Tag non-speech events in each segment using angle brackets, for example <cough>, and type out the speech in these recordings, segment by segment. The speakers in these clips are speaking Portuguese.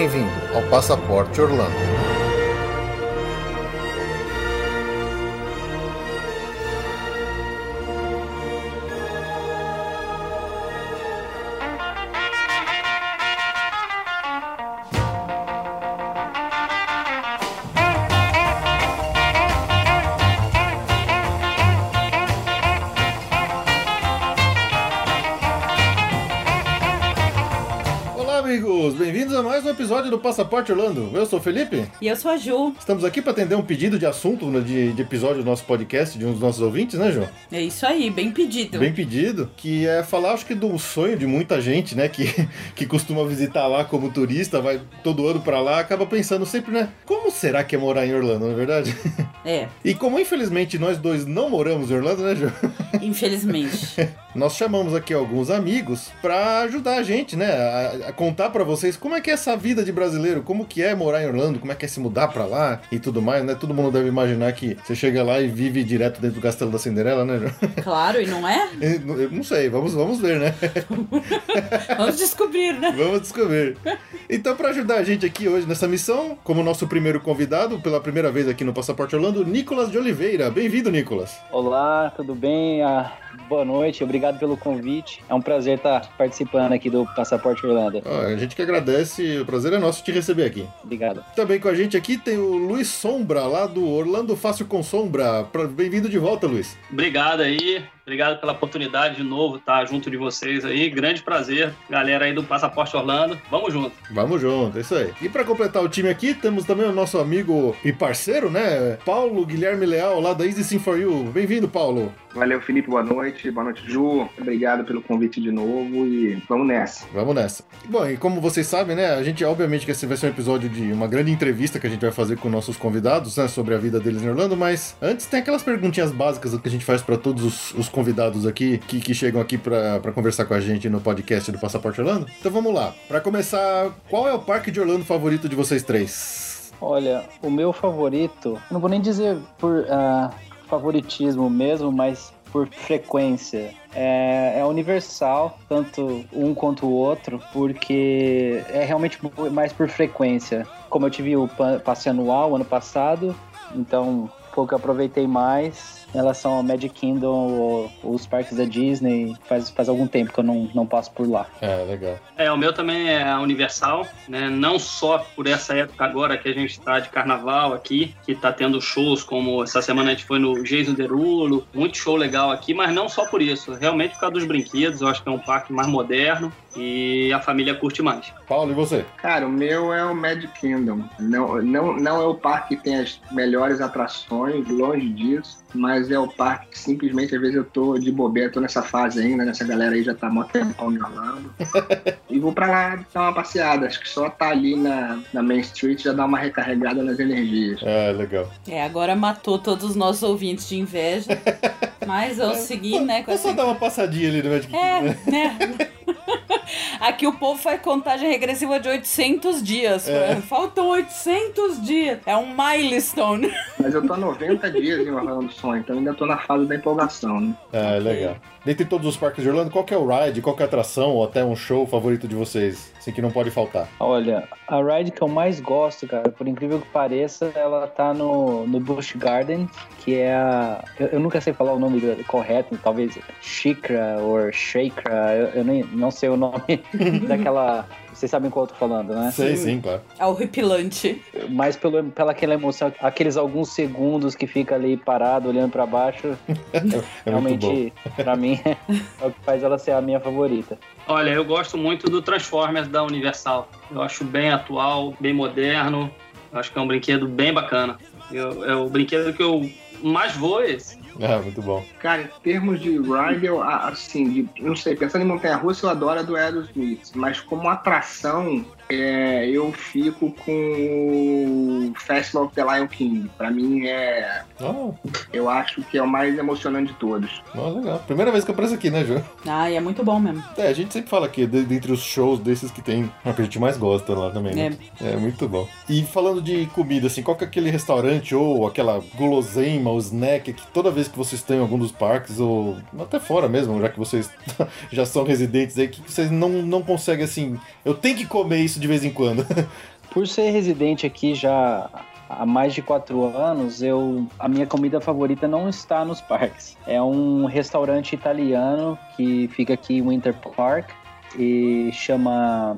Bem-vindo ao Passaporte Orlando. Passaporte Orlando. Eu sou o Felipe. E eu sou a Ju. Estamos aqui para atender um pedido de assunto né, de, de, episódio do nosso podcast, de um dos nossos ouvintes, né, Ju? É isso aí, bem pedido. Bem pedido, que é falar, acho que, do sonho de muita gente, né, que, <laughs> que costuma visitar lá como turista, vai todo ano para lá, acaba pensando sempre, né, como será que é morar em Orlando, não é verdade? <laughs> É. E como, infelizmente, nós dois não moramos em Orlando, né, Ju? <laughs> Infelizmente. Nós chamamos aqui alguns amigos para ajudar a gente, né, a, a contar para vocês como é que é essa vida de brasileiro, como que é morar em Orlando, como é que é se mudar para lá e tudo mais, né? Todo mundo deve imaginar que você chega lá e vive direto dentro do castelo da Cinderela, né? <laughs> Claro, e não é? Eu não sei, vamos, vamos ver, né? <laughs> vamos descobrir, né? Vamos descobrir. Então, para ajudar a gente aqui hoje nessa missão, como nosso primeiro convidado, pela primeira vez aqui no Passaporte Orlando, Nicolas de Oliveira. Bem-vindo, Nicolas. Olá, tudo bem? Ah, boa noite, obrigado pelo convite. É um prazer estar participando aqui do Passaporte Orlando. Ah, a gente que agradece, o prazer é nosso te receber aqui. Obrigado. Também com a gente aqui tem o Luiz Sombra, lá do Orlando Fácil com Sombra. Bem-vindo de volta, Luiz. Obrigado aí. Obrigado pela oportunidade de novo estar junto de vocês aí. Grande prazer, galera aí do Passaporte Orlando. Vamos junto. Vamos junto, é isso aí. E para completar o time aqui, temos também o nosso amigo e parceiro, né? Paulo Guilherme Leal, lá da Easy Sim For You. Bem-vindo, Paulo. Valeu, Felipe. Boa noite. Boa noite, Ju. Obrigado pelo convite de novo e vamos nessa. Vamos nessa. Bom, e como vocês sabem, né? A gente, obviamente, que esse vai ser um episódio de uma grande entrevista que a gente vai fazer com nossos convidados, né? Sobre a vida deles em Orlando, mas antes tem aquelas perguntinhas básicas que a gente faz para todos os, os, convidados aqui que, que chegam aqui para conversar com a gente no podcast do Passaporte Orlando. Então vamos lá. Para começar, qual é o parque de Orlando favorito de vocês três? Olha, o meu favorito, não vou nem dizer por. Uh favoritismo mesmo, mas por frequência. É, é, universal, tanto um quanto o outro, porque é realmente mais por frequência. Como eu tive o passe anual ano passado, então foi o que eu aproveitei mais em relação ao Magic Kingdom ou, os parques da Disney. Faz, faz algum tempo que eu não, não passo por lá. É, legal. É, o meu também é Universal, né? Não só por essa época agora que a gente está de carnaval aqui, que está tendo shows como essa semana a gente foi no Jason Derulo, muito show legal aqui, mas não só por isso. Realmente por causa dos brinquedos, eu acho que é um parque mais moderno e a família curte mais. Paulo, e você? Cara, o meu é o Magic Kingdom. Não, não, não é o parque que tem as melhores atrações, longe disso, mas é o parque que simplesmente, às vezes, eu tô de bobeira, tô nessa fase ainda, nessa galera aí já tá mó tempão me rolando. e vou pra lá dar uma passeada. Acho que só tá ali na, na Main Street já dá uma recarregada nas energias. É, legal. É, agora matou todos os nossos ouvintes de inveja. <laughs> mas vamos seguir, né? Com é só dar uma passadinha ali no Magic é. É, <laughs> né? Aqui o povo faz contagem regressiva de 800 dias. É. Faltam 800 dias. É um milestone. Mas eu tô há 90 dias em Orlando só, então ainda tô na fase da empolgação, né? É, legal. Dentre todos os parques de Orlando, qual é o ride, qual é a atração ou até um show favorito de vocês? Assim que não pode faltar. Olha, a ride que eu mais gosto, cara, por incrível que pareça, ela tá no, no Busch Garden, que é a. Eu, eu nunca sei falar o nome correto, talvez Shikra ou Shakra, eu, eu nem, não sei o nome <laughs> daquela vocês sabem qual eu tô falando, né? Sei, sim, claro. É horripilante. Mas pelo, pela aquela emoção, aqueles alguns segundos que fica ali parado, olhando para baixo, <laughs> é realmente, para mim, <laughs> é o que faz ela ser a minha favorita. Olha, eu gosto muito do Transformers da Universal. Eu acho bem atual, bem moderno. Eu acho que é um brinquedo bem bacana. Eu, é o brinquedo que eu mais vou esse. Ah, <laughs> muito bom. Cara, em termos de eu, assim, de, não sei, pensando em Montanha Russa, eu adoro a do Aerosmith, mas como atração, é, eu fico com o Festival of the Lion King. Pra mim é. Oh. Eu acho que é o mais emocionante de todos. Oh, legal. Primeira vez que eu apareço aqui, né, Ju? Ah, e é muito bom mesmo. É, a gente sempre fala aqui, dentre os shows desses que tem, é o que a gente mais gosta lá também, né? É. é muito bom. E falando de comida, assim, qual que é aquele restaurante ou aquela guloseima ou snack que toda vez que vocês têm em algum dos parques, ou até fora mesmo, já que vocês <laughs> já são residentes aí, que vocês não, não conseguem, assim, eu tenho que comer isso de vez em quando. <laughs> Por ser residente aqui já há mais de quatro anos, eu a minha comida favorita não está nos parques. É um restaurante italiano que fica aqui em Winter Park e chama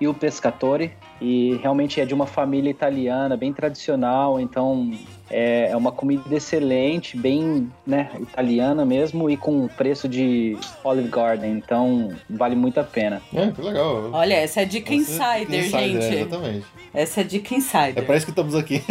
Il Pescatore e realmente é de uma família italiana bem tradicional, então é, é uma comida excelente, bem né, italiana mesmo e com preço de Olive Garden, então vale muito a pena. É, que legal. Olha, essa é dica é insider, insider, gente. é, exatamente. Essa é dica É insider. pra isso que estamos aqui. <laughs>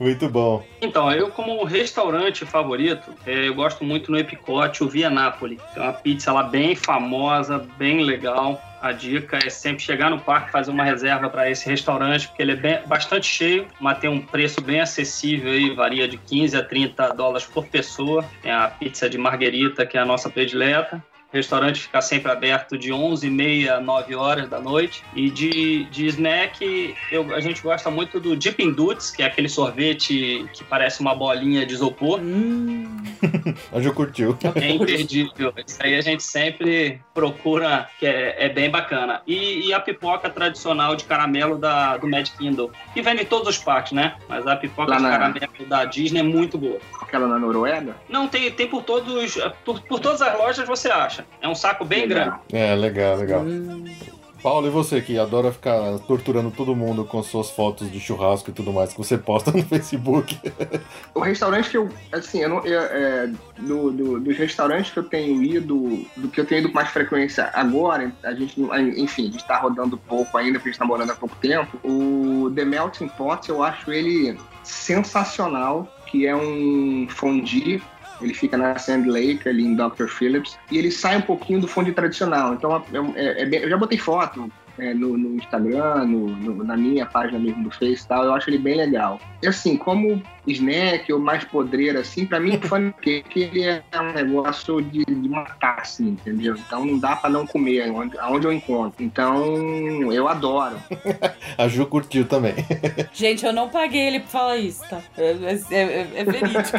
Muito bom. Então, eu como restaurante favorito, é, eu gosto muito no Epicote, o Via Napoli. Tem uma pizza lá bem famosa, bem legal. A dica é sempre chegar no parque fazer uma reserva para esse restaurante, porque ele é bem- bastante cheio, mas tem um preço bem acessível aí, varia de 15 a 30 dólares por pessoa. Tem a pizza de marguerita, que é a nossa predileta. Restaurante fica sempre aberto de 11h30 a 9 horas da noite. E de, de snack, eu- a gente gosta muito do Dippin' Dots, que é aquele sorvete que parece uma bolinha de isopor. Hum, A Ju curtiu. É imperdível. Isso aí a gente sempre procura, que é, é bem bacana. E, e a pipoca tradicional de caramelo da, do Mad Kindle, que vende em todos os parques, né? Mas a pipoca Lá de na- caramelo da Disney é muito boa. Aquela na Noruega? Não, tem, tem por todos. Por, por todas as lojas você acha. É um saco bem grande. É, legal, legal. hum. Paulo, e você que adora ficar torturando todo mundo com suas fotos de churrasco e tudo mais que você posta <laughs> no Facebook? O restaurante que eu, assim, eu não, eu, é, do, do- dos restaurantes que eu tenho ido, do que eu tenho ido com mais frequência agora, a gente, enfim, a gente tá rodando pouco ainda, porque a gente tá morando há pouco tempo. O The Melting Pot, eu acho ele sensacional, que é um fondue. Ele fica na Sand Lake, ali em Dr. Phillips, e ele sai um pouquinho do fondue tradicional. Então, é- é- é bem- eu já botei foto é, no, no Instagram, no- no- na minha página mesmo do Face e tal, eu acho ele bem legal. E assim, como snack ou mais podreira, assim, pra mim o <laughs> pancake ele é um negócio de, de matar, assim, entendeu? Então não dá pra não comer onde, aonde eu encontro. Então eu adoro. <laughs> A Ju curtiu também. <laughs> Gente, eu não paguei ele pra falar isso, tá? É, é- é- é verídico.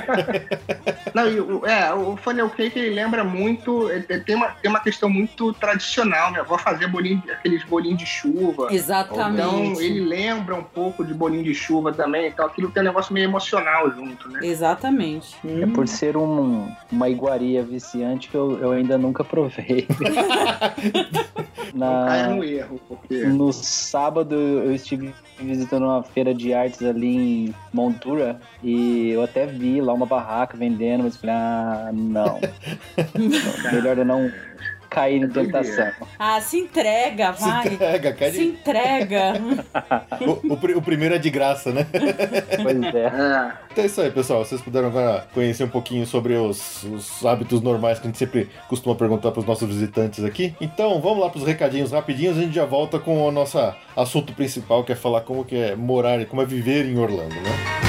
Não, o- é, o funnel cake ele lembra muito, ele tem uma, tem uma questão muito tradicional, minha avó fazia bolinho, aqueles bolinhos de chuva. Exatamente. Então ele lembra um pouco de bolinho de chuva também, então aquilo tem um negócio meio emocional junto, né? Exatamente. É Hum. por ser um- uma iguaria viciante que eu, eu ainda nunca provei. <laughs> Na, no erro, porque no sábado eu estive visitando uma feira de artes ali em Montura e eu até vi lá uma barraca vendendo, mas falei, ah, não. <laughs> Melhor eu não cair em tentação. Ah, se entrega, Se vai. entrega, cai Se entrega. <laughs> o, o o primeiro é de graça, né? Pois é. é, <laughs> Então é isso aí, pessoal. Vocês puderam agora conhecer um pouquinho sobre os, os hábitos normais que a gente sempre costuma perguntar para os nossos visitantes aqui. Então, vamos lá para os recadinhos rapidinhos. A gente já volta com o nosso assunto principal, que é falar como que é morar e como é viver em Orlando, né?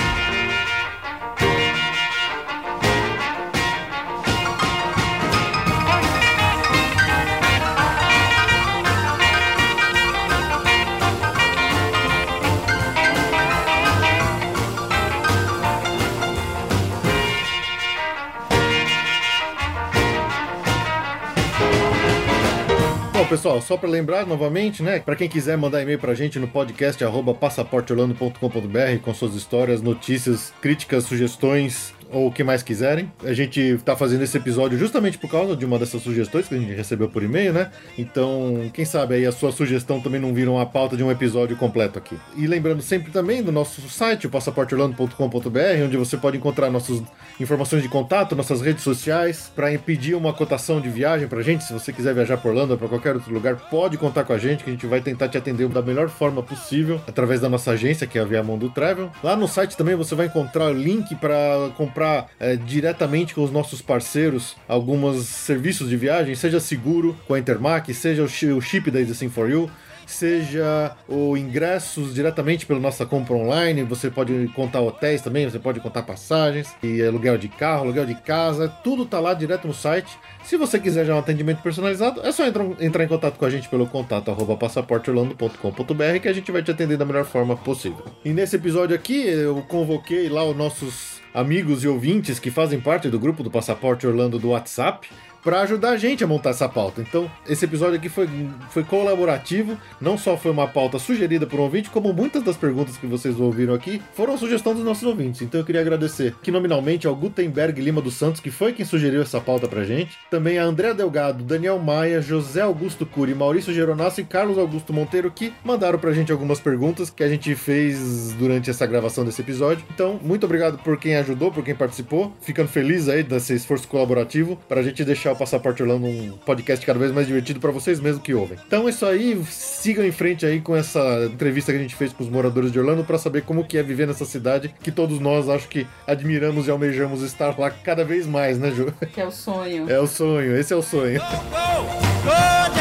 Pessoal, só para lembrar novamente, né? Para quem quiser mandar e-mail pra gente no podcast passaporteorlando.com.br com suas histórias, notícias, críticas, sugestões ou o que mais quiserem. A gente tá fazendo esse episódio justamente por causa de uma dessas sugestões que a gente recebeu por e-mail, né? Então, quem sabe aí a sua sugestão também não vira uma pauta de um episódio completo aqui. E lembrando sempre também do nosso site, o passaporteorlando.com.br, onde você pode encontrar nossas informações de contato, nossas redes sociais, para pedir uma cotação de viagem pra gente. Se você quiser viajar para Orlando ou para qualquer outro lugar, pode contar com a gente, que a gente vai tentar te atender da melhor forma possível através da nossa agência, que é a Viamundo Travel. Lá no site também você vai encontrar o link para comprar é, diretamente com os nossos parceiros alguns serviços de viagem, seja seguro com a Intermac, seja o chip da Easy for You seja o ingressos diretamente pela nossa compra online, você pode contar hotéis também, você pode contar passagens, e aluguel de carro, aluguel de casa, tudo tá lá direto no site. Se você quiser já um atendimento personalizado, é só entrar, entrar em contato com a gente pelo contato arroba passaporteorlando.com.br que a gente vai te atender da melhor forma possível. E nesse episódio aqui, eu convoquei lá os nossos amigos e ouvintes que fazem parte do grupo do Passaporte Orlando do WhatsApp para ajudar a gente a montar essa pauta. Então, esse episódio aqui foi, foi colaborativo, não só foi uma pauta sugerida por um ouvinte, como muitas das perguntas que vocês ouviram aqui foram sugestão dos nossos ouvintes. Então, eu queria agradecer aqui nominalmente ao Gutenberg Lima dos Santos, que foi quem sugeriu essa pauta pra gente. Também a André Delgado, Daniel Maia, José Augusto Cury, Maurício Geronasso e Carlos Augusto Monteiro, que mandaram pra gente algumas perguntas que a gente fez durante essa gravação desse episódio. Então, muito obrigado por quem ajudou, por quem participou. Ficando feliz aí desse esforço colaborativo pra gente deixar o Passaporte Orlando um podcast cada vez mais divertido para vocês mesmos que ouvem. Então é isso aí, sigam em frente aí com essa entrevista que a gente fez com os moradores de Orlando para saber como que é viver nessa cidade que todos nós acho que admiramos e almejamos estar lá cada vez mais, né, Ju? Que é o sonho. É o sonho, esse é o sonho. Go, go, go.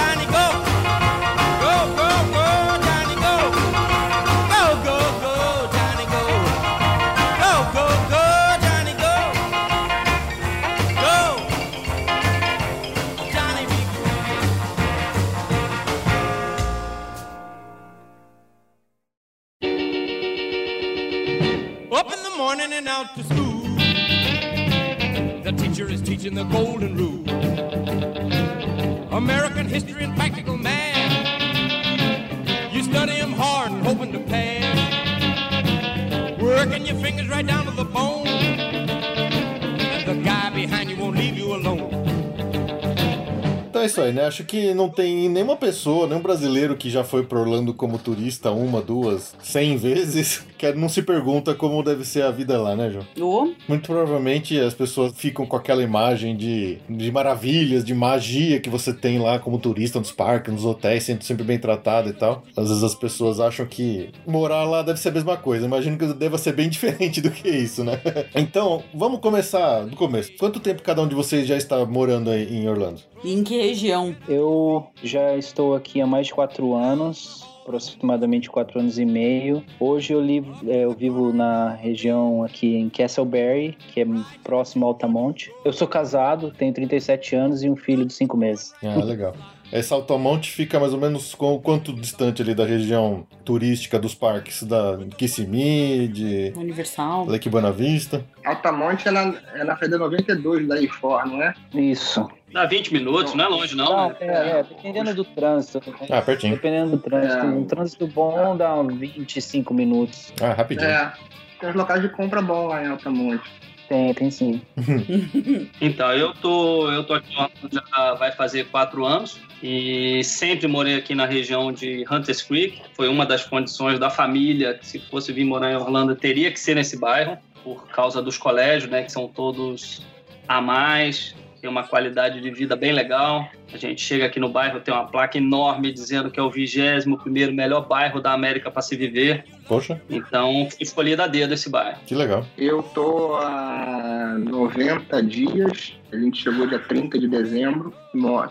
Morning and out to school. The teacher is teaching the golden rule. American history and practical math. You study 'em hard and hoping to pass. Working your fingers right down to the bone. And the guy behind you won't leave you alone. Então é isso aí, né? Acho que não tem nenhuma pessoa, nenhum brasileiro que já foi pra Orlando como turista uma, duas, cem vezes, <laughs> que não se pergunta como deve ser a vida lá, né, João? Ô, Muito provavelmente as pessoas ficam com aquela imagem de, de maravilhas, de magia que você tem lá como turista nos parques, nos hotéis, sendo sempre bem tratado e tal. Às vezes as pessoas acham que morar lá deve ser a mesma coisa. Imagino que deva ser bem <laughs> diferente do que isso, né? Então, vamos começar do começo. Quanto tempo cada um de vocês já está morando aí em Orlando? Em que região? Eu já estou aqui há mais de quatro anos, aproximadamente quatro anos e meio. Hoje eu, li- é, eu vivo na região aqui em Castleberry, que é próximo ao Altamonte. Eu sou casado, tenho 37 anos e um filho de cinco meses. Ah, legal. Essa Altamonte fica mais ou menos com quanto distante ali da região turística dos parques da Kissimmee, de Universal. Lake Buena Vista? Altamonte é na, é na Feder 92 da IFOR, não é? Isso. Dá 20 minutos, não é longe não. Não, né? é, é, dependendo do trânsito. né? Ah, pertinho. Dependendo do trânsito. É. Um trânsito bom dá uns 25 minutos. Ah, rapidinho. É. Tem uns locais de compra bom lá em Altamonte. Sim. <laughs> Então, eu tô, eu tô aqui já vai fazer quatro anos e sempre morei aqui na região de Hunters Creek. Foi uma das condições da família que se fosse vir morar em Orlando teria que ser nesse bairro por causa dos colégios, né, que são todos a mais, tem uma qualidade de vida bem legal. A gente chega aqui no bairro tem uma placa enorme dizendo que é o 21 primeiro melhor bairro da América para se viver. Poxa, Então, fui escolhido a dedo esse bairro. que legal. Eu tô há 90 dias. A gente chegou dia 30 de dezembro.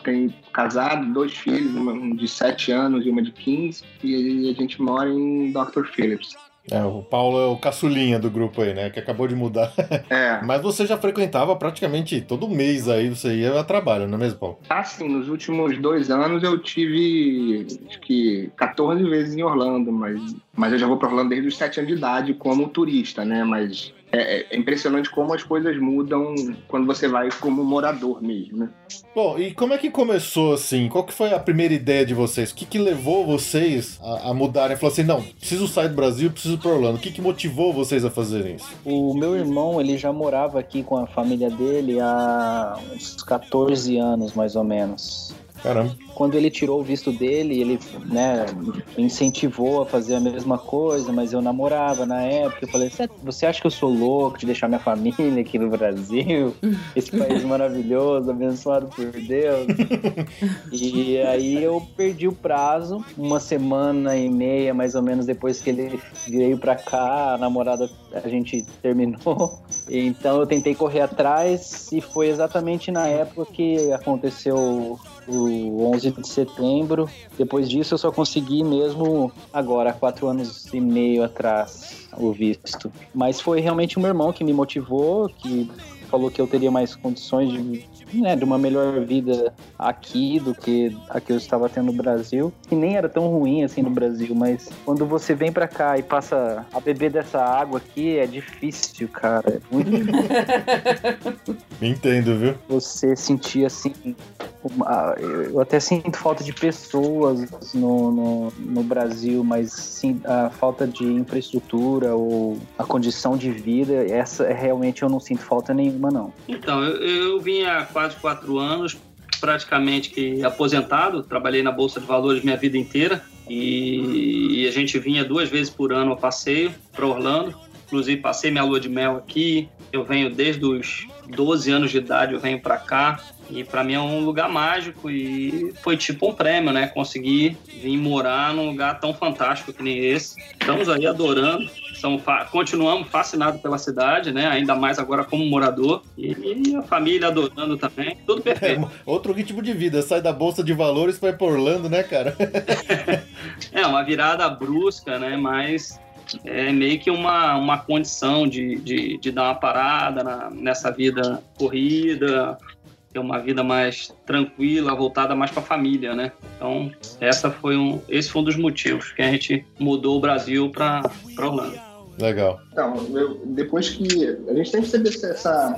Tem casado, dois filhos, uma um de 7 anos e uma de 15. E a gente mora em Dr. Phillips. É, o Paulo é o caçulinha do grupo aí, né? Que acabou de mudar. <laughs> É. Mas você já frequentava praticamente todo mês aí, você ia a trabalho, não é mesmo, Paulo? Assim, nos últimos dois anos eu tive acho que 14 vezes em Orlando, mas, mas eu já vou para Orlando desde os 7 anos de idade como turista, né? Mas é, é impressionante como as coisas mudam quando você vai como morador mesmo, né? Bom, e como é que começou assim? Qual que foi a primeira ideia de vocês? O que, que levou vocês a, a mudarem? Falou assim, não, preciso sair do Brasil, preciso ir pra Orlando. O que, que motivou vocês a fazerem isso? O meu irmão, ele já morava aqui com a família dele há uns 14 anos, mais ou menos. Caramba. Quando ele tirou o visto dele, ele né, me incentivou a fazer a mesma coisa, mas eu namorava na época. Eu falei, "Cê- você acha que eu sou louco de deixar minha família aqui no Brasil? <laughs> Esse país maravilhoso, abençoado por Deus. <laughs> E aí eu perdi o prazo, uma semana e meia mais ou menos depois que ele veio pra cá, a namorada a gente terminou. <laughs> Então eu tentei correr atrás e foi exatamente na época que aconteceu o 11 de setembro. Depois disso eu só consegui mesmo agora, quatro anos e meio atrás, o visto. Mas foi realmente o meu irmão que me motivou, que falou que eu teria mais condições de né, de uma melhor vida aqui do que a que eu estava tendo no Brasil. E nem era tão ruim assim no Brasil, mas quando você vem pra cá e passa a beber dessa água aqui, é difícil, cara. É muito <laughs> Entendo, viu? você sentir assim. uma- eu até sinto falta de pessoas no, no, no Brasil, mas sim, a falta de infraestrutura ou a condição de vida, essa é realmente eu não sinto falta nenhuma, não. Então, eu, eu vim há quase quatro anos, praticamente que aposentado, trabalhei na Bolsa de Valores minha vida inteira e, e a gente vinha duas vezes por ano a passeio para Orlando. Inclusive, passei minha lua de mel aqui. Eu venho desde os 12 anos de idade, eu venho para cá. E para mim é um lugar mágico e foi tipo um prêmio, né? Conseguir vir morar num lugar tão fantástico que nem esse. Estamos aí adorando. São, continuamos fascinados pela cidade, né? Ainda mais agora como morador. E a família adorando também. Tudo É, perfeito. outro ritmo de vida. Sai da bolsa de valores e vai pra Orlando, né, cara? <laughs> É uma virada brusca, né? Mas é meio que uma, uma condição de, de, de dar uma parada na- nessa vida corrida, ter uma vida mais tranquila, voltada mais para a família, né? Então, essa foi um, esse foi um dos motivos que a gente mudou o Brasil para Orlando. Legal. Então, eu- depois que. A gente sempre teve essa,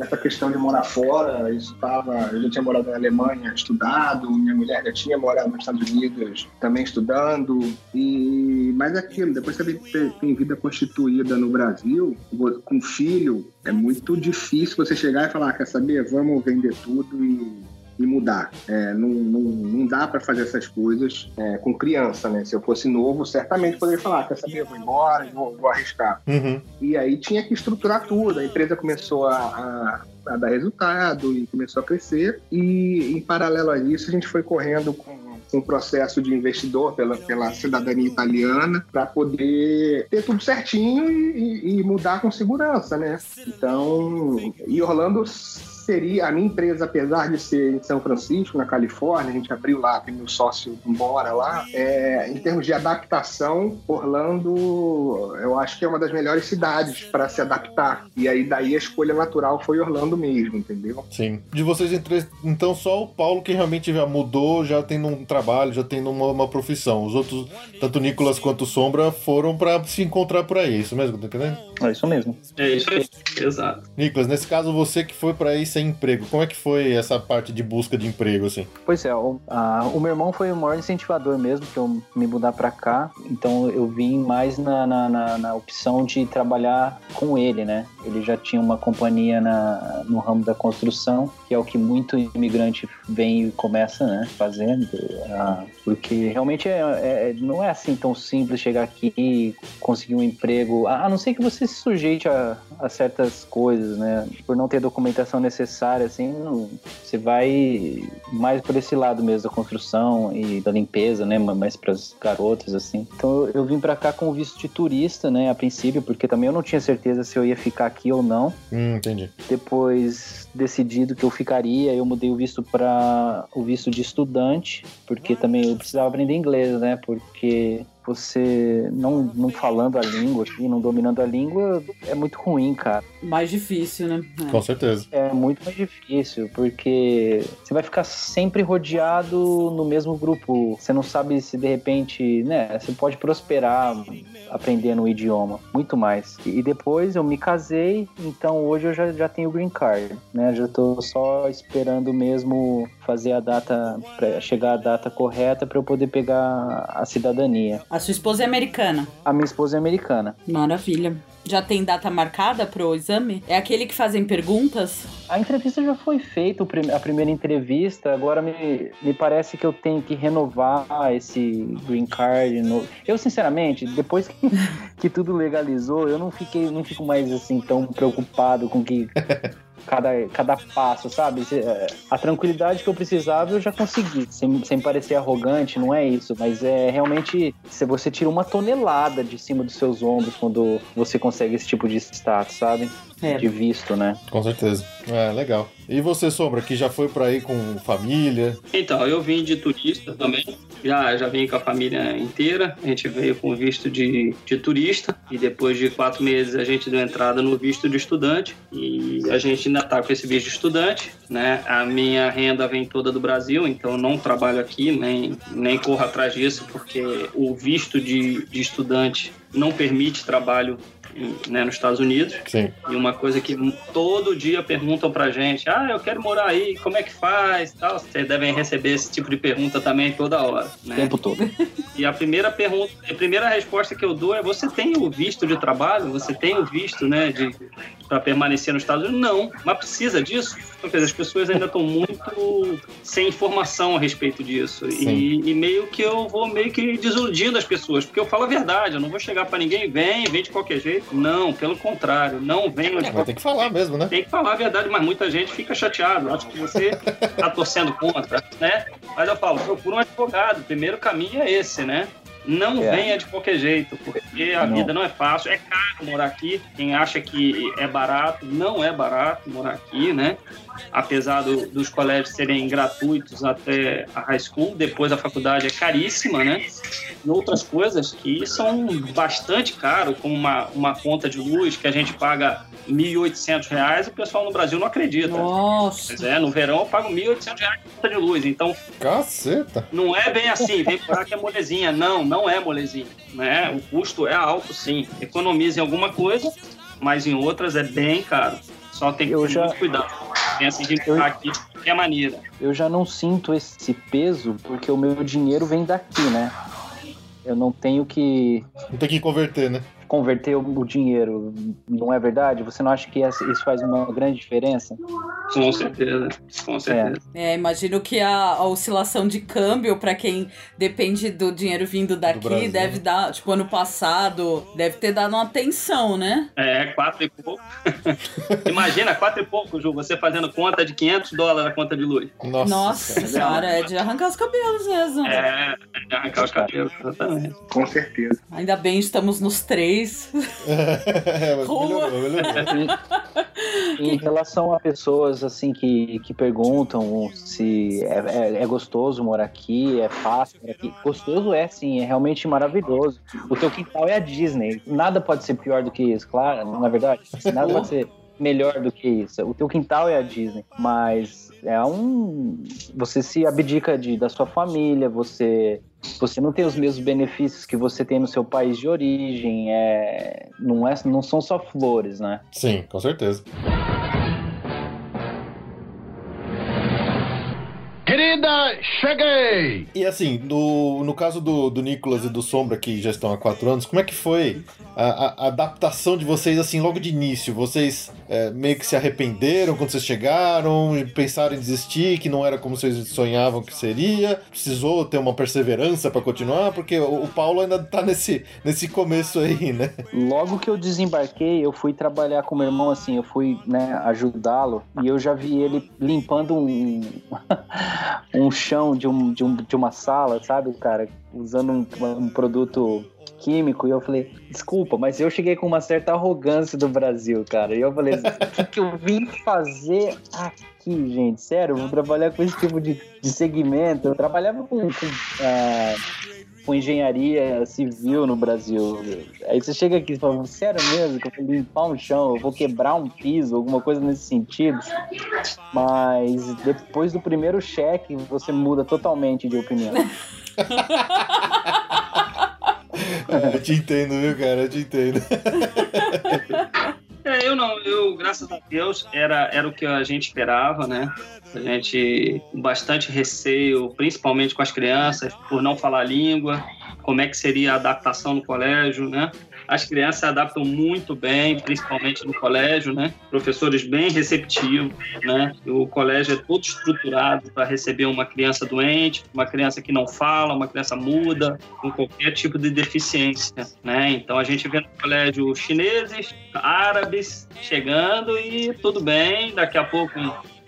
essa, questão de morar fora, isso tava. Eu já tinha morado na Alemanha estudado, minha mulher já tinha morado nos Estados Unidos também estudando. E mas é aquilo, depois que você tem, vida constituída no Brasil, com filho, é muito difícil você chegar e falar, "Ah, quer saber, vamos vender tudo e e mudar. É, não, não, não dá para fazer essas coisas é, com criança, né? Se eu fosse novo, certamente poderia falar, "Ah, quer saber, vou embora, vou, vou arriscar. Uhum. E aí tinha que estruturar tudo. A empresa começou a, a- a dar resultado e começou a crescer. E em paralelo a isso, a gente foi correndo com com um processo de investidor pela, pela cidadania italiana para poder ter tudo certinho e- e mudar com segurança, né? Então, e Orlando seria a minha empresa, apesar de ser em São Francisco, na Califórnia, a gente abriu lá, tem meu sócio mora lá. É, em termos de adaptação, Orlando, eu acho que é uma das melhores cidades para se adaptar. E aí daí a escolha natural foi Orlando mesmo, entendeu? Sim. De vocês em três, então só o Paulo que realmente já mudou, já tem um trabalho, já tem uma, uma profissão. Os outros, tanto o Nicolas quanto o Sombra, foram pra se encontrar por aí. É isso mesmo, tá entendendo? É isso mesmo. É isso aí. Exato. Nicolas, nesse caso você que foi pra ir sem emprego, como é que foi essa parte de busca de emprego, assim? Pois é, o, a- o meu irmão foi o maior incentivador mesmo que eu me mudar pra cá. Então eu vim mais na, na, na- na opção de trabalhar com ele, né? Ele já tinha uma companhia na, no ramo da construção, que é o que muito imigrante vem e começa, né? Fazendo. ah, porque realmente é, é- não é assim tão simples chegar aqui e conseguir um emprego, a a não ser que você se sujeite a, a certas coisas, né? Por não ter documentação necessária, assim, não- você vai mais por esse lado mesmo da construção e da limpeza, né? Mais para as garotas, assim. Então eu, eu vim para cá com o visto de turista, né? A princípio, porque também eu não tinha certeza se eu ia ficar aqui ou não. Hum, entendi. Depois decidido que eu ficaria, eu mudei o visto para o visto de estudante, porque também eu precisava aprender inglês, né? Porque você não, não falando a língua aqui, não dominando a língua, é muito ruim, cara. Mais difícil, né? É. Com certeza. É muito mais difícil, porque você vai ficar sempre rodeado no mesmo grupo. Você não sabe se de repente, né, você pode prosperar aprendendo o idioma, muito mais. E depois eu me casei, então hoje eu já, já tenho green card, né? Já tô só esperando mesmo fazer a data, pra chegar a data correta para eu poder pegar a cidadania. A sua esposa é americana. A minha esposa é americana. Maravilha. Já tem data marcada pro exame? É aquele que fazem perguntas? A entrevista já foi feita, a primeira entrevista. Agora me, me parece que eu tenho que renovar esse green card. Eu, sinceramente, depois que, <laughs> que tudo legalizou, eu não fiquei, não fico mais assim tão preocupado com que cada, cada passo, sabe? Se- é, A tranquilidade que eu precisava eu já consegui, sem, sem parecer arrogante, não é isso, mas é realmente se você tira uma tonelada de cima dos seus ombros quando você consegue esse tipo de status, sabe? É. De visto, né? Com certeza. É, legal. E você, Sombra, que já foi pra aí com família? Então, eu vim de turista também. Já, já vim com a família inteira. A gente veio com visto de, de turista. E depois de quatro meses a gente deu entrada no visto de estudante. E a gente ainda tá com esse visto de estudante. Né? A minha renda vem toda do Brasil, então não trabalho aqui, nem, nem corro atrás disso, porque o visto de, de estudante não permite trabalho né, nos Estados Unidos. Sim. E uma coisa que todo dia perguntam pra gente: ah, eu quero morar aí, como é que faz? Tal. Vocês devem receber esse tipo de pergunta também toda hora. O Né? tempo todo. E a primeira pergunta, a primeira resposta que eu dou é: você tem o visto de trabalho? Você tem o visto, né, de para permanecer nos Estados Unidos? Não, mas precisa disso? Porque as pessoas ainda estão muito sem informação a respeito disso. E, e meio que eu vou meio que desiludindo as pessoas, porque eu falo a verdade, eu não vou chegar para ninguém, vem, vem de qualquer jeito. Não, pelo contrário, não venham de É, tem que falar mesmo, né? tem que falar a verdade, mas muita gente fica chateado. Acho que você tá torcendo contra, né? Mas eu falo, procura um advogado. O primeiro caminho é esse, né? Não É. venha de qualquer jeito, porque a Não. vida não é fácil. É caro morar aqui. Quem acha que é barato, não é barato morar aqui, né? Apesar do- dos colégios serem gratuitos até a high school, depois a faculdade é caríssima, né? E outras coisas que são bastante caro, como uma, uma conta de luz que a gente paga 1.800 reais, o pessoal no Brasil não acredita. Nossa. Pois é, no verão eu pago 1.800 reais de conta de luz. Então, Caceta. não é bem assim, vem por que é molezinha. Não, não é molezinha. Né? O custo é alto, sim. Economiza em alguma coisa, mas em outras é bem caro. Só tem que Eu ter já- muito cuidado. Pensa em Eu- ficar aqui de qualquer maneira. Eu já não sinto esse peso porque o meu dinheiro vem daqui, né? Eu não tenho que Não tem que converter, né? Converter o dinheiro, não é verdade? Você não acha que isso faz uma grande diferença? Com certeza. Com certeza. É, imagino que a, a oscilação de câmbio, pra quem depende do dinheiro vindo daqui, deve dar, tipo, ano passado, deve ter dado uma tensão, né? É, quatro e pouco. <laughs> Imagina, quatro e pouco, Ju, você fazendo conta de 500 dólares a conta de luz. Nossa. Nossa cara. senhora, é de arrancar os cabelos mesmo. É, é arrancar os cabelos, exatamente. Com certeza. Ainda bem estamos nos três. <laughs> É, mas Rua. melhorou, melhorou. E, <laughs> em relação a pessoas assim que, que perguntam se é, é- é gostoso morar aqui, é fácil morar aqui. Gostoso é sim, é realmente maravilhoso. O teu quintal é a Disney. Nada pode ser pior do que isso, claro, é verdade? Nada pode ser melhor do que isso. O teu quintal é a Disney, mas é um você se abdica de, da sua família, você você não tem os mesmos benefícios que você tem no seu país de origem, é não é não são só flores, né? Sim, com certeza. Querida, cheguei! E assim, no, no caso do, do Nicolas e do Sombra, que já estão há quatro anos, como é que foi a, a- adaptação de vocês, assim, logo de início? Vocês é, meio que se arrependeram quando vocês chegaram e pensaram em desistir, que não era como vocês sonhavam que seria? Precisou ter uma perseverança pra continuar? Porque o, o Paulo ainda tá nesse, nesse começo aí, né? Logo que eu desembarquei, eu fui trabalhar com meu irmão, assim, eu fui, né, ajudá-lo, e eu já vi ele limpando um, um chão de, um, de, um, de uma sala, sabe, cara, usando um, um produto químico, e eu falei, desculpa, mas eu cheguei com uma certa arrogância do Brasil, cara, e eu falei, o que, que eu vim fazer aqui, gente? Sério, vou trabalhar com esse tipo de, de segmento, eu trabalhava com... com ah, com engenharia civil no Brasil. Aí você chega aqui e fala, sério mesmo, que eu vou limpar um chão, eu vou quebrar um piso, alguma coisa nesse sentido. Mas depois do primeiro cheque, você muda totalmente de opinião. <laughs> Eu te entendo, viu, cara? Eu te entendo. <laughs> É, eu não, eu, graças a Deus, era, era o que a gente esperava, né? A gente, bastante receio, principalmente com as crianças, por não falar língua, como é que seria a adaptação no colégio, né? As crianças se adaptam muito bem, principalmente no colégio, né? Professores bem receptivos, né? O colégio é todo estruturado para receber uma criança doente, uma criança que não fala, uma criança muda, com qualquer tipo de deficiência, né? Então a gente vê no colégio chineses, árabes chegando e tudo bem, daqui a pouco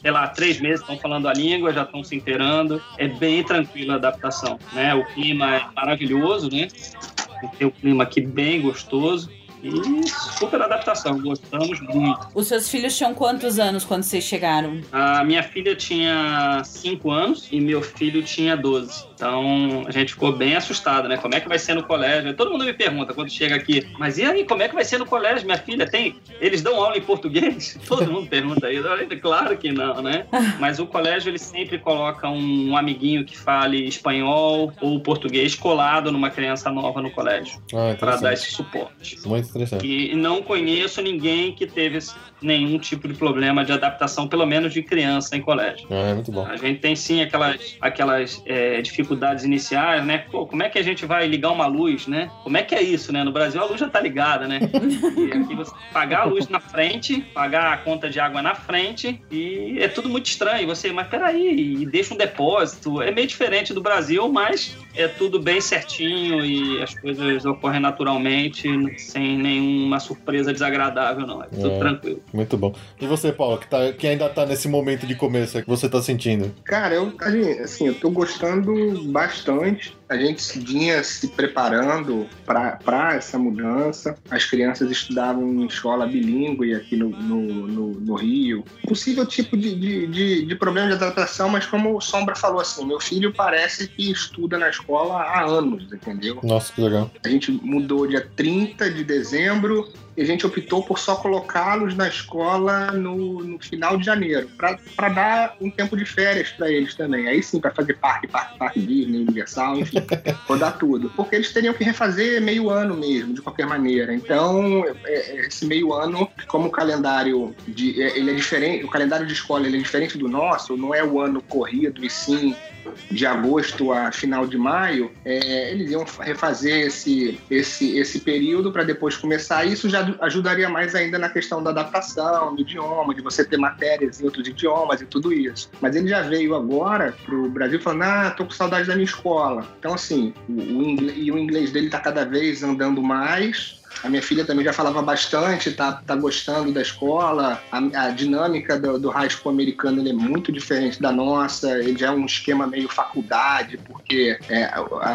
sei lá, três meses estão falando a língua, já estão se inteirando. É bem tranquila a adaptação, né? O clima é maravilhoso, né? Tem um clima aqui bem gostoso. E super adaptação, gostamos muito. Os seus filhos tinham quantos anos quando vocês chegaram? A minha filha tinha 5 anos e meu filho tinha 12. Então a gente ficou bem assustado, né? Como é que vai ser no colégio? Todo mundo me pergunta quando chega aqui, mas e aí, como é que vai ser no colégio? Minha filha tem. Eles dão aula em português? <laughs> Todo mundo pergunta isso. Claro que não, né? <laughs> Mas o colégio ele sempre coloca um amiguinho que fale espanhol ou português colado numa criança nova no colégio. Ah, Para dar esse suporte. Muito interessante. E não conheço ninguém que teve nenhum tipo de problema de adaptação, pelo menos de criança em colégio. Ah, é muito bom. A gente tem sim aquelas, aquelas é, dificuldades iniciais, né? Pô, como é que a gente vai ligar uma luz, né? Como é que é isso, né? No Brasil a luz já tá ligada, né? E aqui você pagar a luz na frente, pagar a conta de água na frente e é tudo muito estranho. Você, mas peraí, e deixa um depósito. É meio diferente do Brasil, mas é tudo bem certinho e as coisas ocorrem naturalmente, sem nenhuma surpresa desagradável, não. É tudo É. tranquilo. Muito bom. E você, Paulo, que, tá, que ainda tá nesse momento de começo, o que você tá sentindo? Cara, eu, a gente- assim, eu tô gostando bastante. A gente vinha se preparando para essa mudança. As crianças estudavam em escola bilíngue aqui no, no, no, no Rio. Possível tipo de, de, de, de problema de adaptação, mas como o Sombra falou assim, meu filho parece que estuda na escola há anos, entendeu? Nossa, que legal. A gente mudou dia 30 de dezembro e a gente optou por só colocá-los na escola no, no final de janeiro, para dar um tempo de férias para eles também. Aí sim, para fazer parque, parque, parque Disney, Universal, enfim, <laughs> rodar tudo. Porque eles teriam que refazer meio ano mesmo, de qualquer maneira. Então, é- é- esse meio ano, como o calendário de, é- ele é diferente, o calendário de escola ele é diferente do nosso, não é o ano corrido e sim de agosto a final de maio, é, eles iam refazer esse, esse, esse período para depois começar. Isso já ajudaria mais ainda na questão da adaptação do idioma, de você ter matérias em outros idiomas e tudo isso. Mas ele já veio agora pro Brasil falando: ah, tô com saudade da minha escola. Então, assim, o, o inglês, e o inglês dele tá cada vez andando mais. A minha filha também já falava bastante, tá, tá gostando da escola. A, a dinâmica do, do high school americano ele é muito diferente da nossa. Ele já é um esquema meio faculdade, porque é,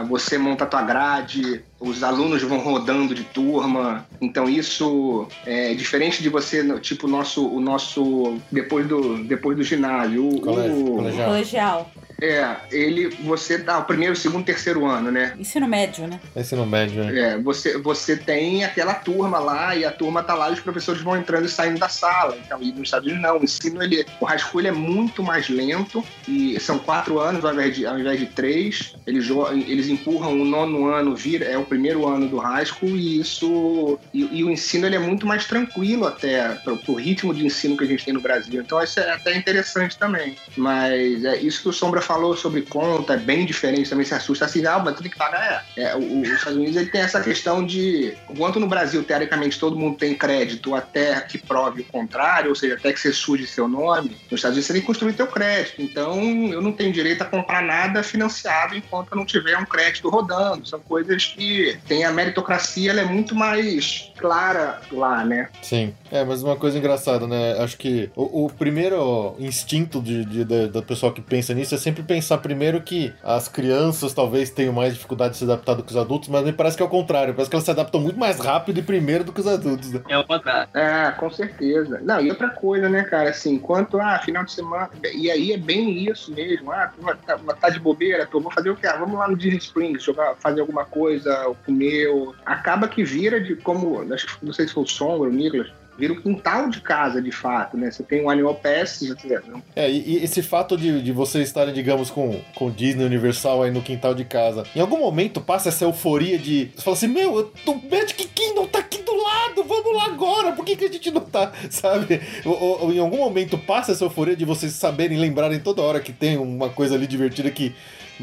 você monta a tua grade, os alunos vão rodando de turma. Então isso é diferente de você, no- tipo, o nosso, o nosso depois do, depois do ginásio. O, Colégio, o- colegial. Colegial. É, ele, você dá o primeiro, segundo, terceiro ano, né? Ensino médio, né? Ensino médio, né? É, você, você tem aquela turma lá e a turma tá lá e os professores vão entrando e saindo da sala. Então, e nos Estados Unidos não, o ensino, ele, o high school ele é muito mais lento e são quatro anos ao invés de, ao invés de três. Eles, eles empurram o nono ano, vira, é o primeiro ano do high school e isso... E, e o ensino ele é muito mais tranquilo até pro, pro ritmo de ensino que a gente tem no Brasil. Então, isso é até interessante também. Mas é isso que o Sombra falou sobre conta, é bem diferente, também se assusta assim, ah, mas tu tem que pagar. É, é, os Estados Unidos ele tem essa questão de, enquanto no Brasil, teoricamente, todo mundo tem crédito até que prove o contrário, ou seja, até que você suje seu nome, nos Estados Unidos você tem que construir teu crédito. Então, eu não tenho direito a comprar nada financiado enquanto eu não tiver um crédito rodando. São coisas que tem a meritocracia, ela é muito mais clara lá, né? Sim. É, mas uma coisa engraçada, né? Acho que o, o primeiro instinto de, de- da, da pessoa que pensa nisso é sempre pensar primeiro que as crianças talvez tenham mais dificuldade de se adaptar do que os adultos, mas me parece que é o contrário. Parece que elas se adaptam muito mais rápido e primeiro do que os adultos, né? É o contrário. É, com certeza. Não, e outra coisa, né, cara, assim, quanto, ah, final de semana, e aí é bem isso mesmo, ah, tá, tá de bobeira, tô, vou fazer o quê? Ah, vamos lá no Disney Springs, jogar, fazer alguma coisa, ou comer, ou... acaba que vira de como, não sei se foi o Sombra, o Nicolas, vira um quintal de casa, de fato, né, você tem um Animal Pass, já tiver, É, e, e esse fato de, de vocês estarem, digamos, com, com Disney Universal aí no quintal de casa, em algum momento passa essa euforia de. Você fala assim: Meu, eu tô, o Magic Kingdom tá aqui do lado, vamos lá agora, por que, que a gente não tá, <laughs> sabe? Ou- ou em algum momento passa essa euforia de vocês saberem, lembrarem toda hora que tem uma coisa ali divertida que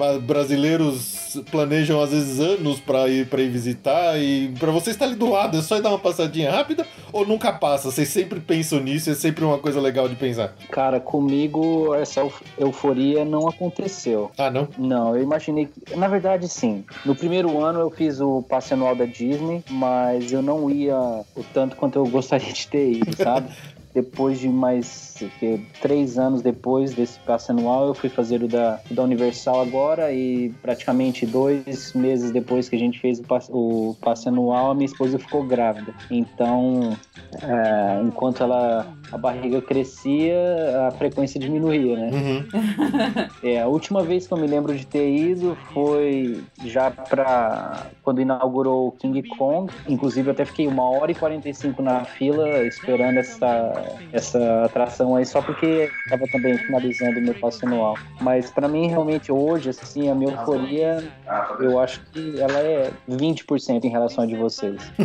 mas brasileiros planejam às vezes anos pra ir para ir visitar e pra você estar ali do lado é só ir dar uma passadinha rápida ou nunca passa? Vocês sempre pensam nisso, é sempre uma coisa legal de pensar. Cara, comigo essa euf- euforia não aconteceu. Ah, não? Não, eu imaginei que. Na verdade, sim. No primeiro ano eu fiz o passe anual da Disney, mas eu não ia o tanto quanto eu gostaria de ter ido, sabe? <laughs> depois de mais que, três anos depois desse passe anual, eu fui fazer o da, o da Universal agora e praticamente dois meses depois que a gente fez o passe, o passe anual, a minha esposa ficou grávida. Então, é, enquanto ela a barriga crescia, a frequência diminuía, né? Uhum. <laughs> É, a última vez que eu me lembro de ter ido foi já pra quando inaugurou o King Kong. Inclusive, eu até fiquei uma hora e 45 na fila esperando essa, essa atração aí, só porque tava também finalizando o meu passe anual. Mas pra mim, realmente, hoje, assim, a minha euforia, eu acho que ela é 20% em relação a de vocês. <laughs>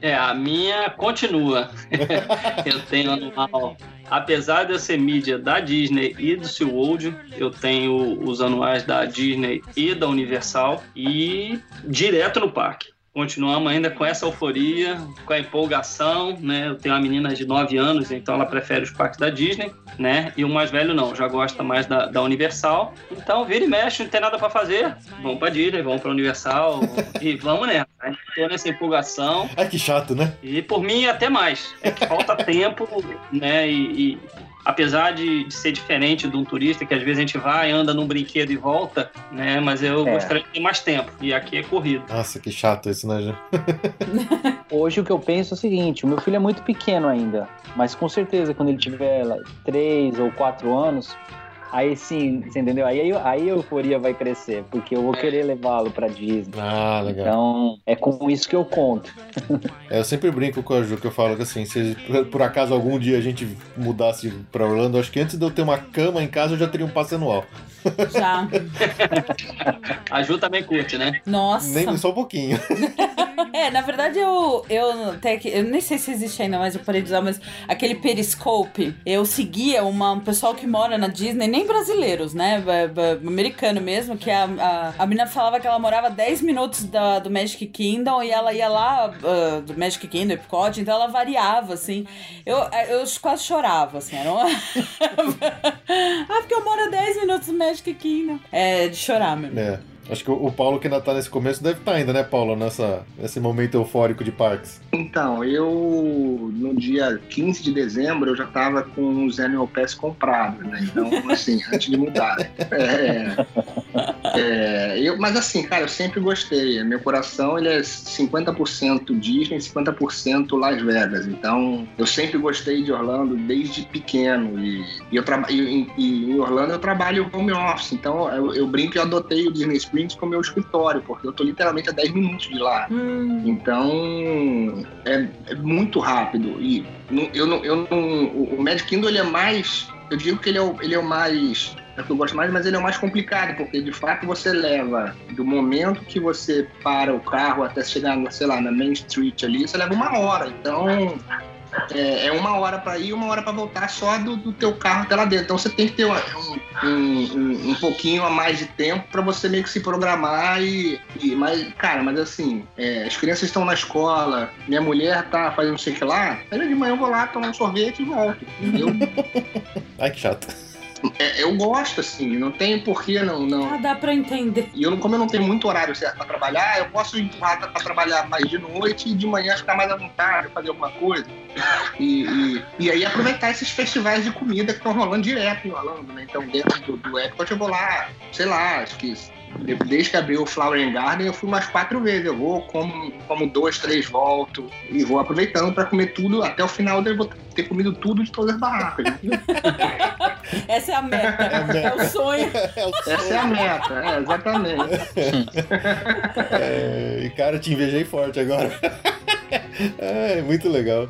É, a minha continua. <laughs> eu tenho anual. Apesar de eu ser mídia da Disney e do SeaWorld, eu tenho os anuais da Disney e da Universal e direto no parque. Continuamos ainda com essa euforia, com a empolgação, né? Eu tenho uma menina de 9 anos, então ela prefere os parques da Disney, né? E o mais velho não, já gosta mais da, da Universal. Então, vira e mexe, não tem nada para fazer. Vamos pra Disney, vamos pra Universal e vamos nessa. né? Tô nessa empolgação. Ai, que chato, né? E por mim até mais. É que falta tempo, né? E, e apesar de, de ser diferente de um turista, que às vezes a gente vai, anda num brinquedo e volta, né? Mas eu É. gostaria de ter mais tempo. E aqui é corrido. Nossa, que chato isso, né, Ju? <laughs> Hoje o que eu penso é o seguinte, o meu filho é muito pequeno ainda, mas com certeza quando ele tiver lá, três ou quatro anos, aí sim, você entendeu? Aí, aí, aí a euforia vai crescer, porque eu vou querer levá-lo pra Disney. Ah, legal. Então, é com isso que eu conto. <laughs> É, eu sempre brinco com a Ju que eu falo que assim, se por- por acaso algum dia a gente mudasse pra Orlando, acho que antes de eu ter uma cama em casa eu já teria um passe anual. Já. <laughs> A Ju também curte, né? Nossa. Nem só um pouquinho. <laughs> É, na verdade eu, eu até que eu nem sei se existe ainda, mas eu parei de usar, mas aquele Periscope, eu seguia uma, um pessoal que mora na Disney, nem brasileiros, né? Americano mesmo, que a, a, a menina falava que ela morava 10 minutos da, do Magic Kingdom e ela ia lá ah, do Magic Kingdom, Epcot, então ela variava, assim. Eu, eu quase chorava, assim. Era uma... <laughs> ah, porque eu moro a 10 minutos do Magic Kingdom. É, de chorar mesmo. É. Acho que o Paulo que ainda tá nesse começo deve estar ainda, né, Paulo? Nessa, nesse momento eufórico de parques. Então, eu no dia 15 de dezembro eu já tava com os Annual Pass comprados, né? Então, assim, <laughs> antes de mudar. É, é, eu, mas assim, cara, eu sempre gostei. Meu coração ele é 50% Disney, 50% Las Vegas. Então, eu sempre gostei de Orlando desde pequeno. E, e eu e- e em Orlando eu trabalho home office. Então, eu, eu brinco e adotei o Disney Springs como meu escritório, porque eu tô literalmente a 10 minutos de lá. Hum. Então, é, é muito rápido. E não- eu não, eu não, o o Magic Kingdom ele é mais. Eu digo que ele é o, ele é o mais. É o que eu gosto mais, mas ele é o mais complicado, porque de fato você leva do momento que você para o carro até chegar, sei lá, na Main Street ali, você leva uma hora. Então, é, é uma hora para ir uma hora para voltar só do, do teu carro até lá dentro. Então você tem que ter um, um, um- pouquinho a mais de tempo para você meio que se programar e, e- mas cara, mas assim, é, as crianças estão na escola, minha mulher tá fazendo sei que lá, aí de manhã eu vou lá tomar um sorvete e volto. Entendeu? <laughs> Ai, que chato. É, eu gosto assim, não tem porquê não não Ah, dá pra entender. e eu, como eu não tenho muito horário certo para trabalhar, eu posso empurrar para trabalhar mais de noite e de manhã ficar mais à vontade, fazer alguma coisa. E, e, e aí aproveitar esses festivais de comida que estão rolando direto em Orlando, né? Então, dentro do, do Epcot eu vou lá, sei lá, acho que desde que abriu o Flower Garden eu fui umas quatro vezes. Eu vou, como, como duas, três, volto e vou aproveitando para comer tudo. Até o final eu vou ter comido tudo de todas as barracas. né? <laughs> Essa é a meta. É o sonho. <laughs> É o Essa é a meta, é, exatamente. <laughs> É, e cara, te invejei forte agora. É, muito legal.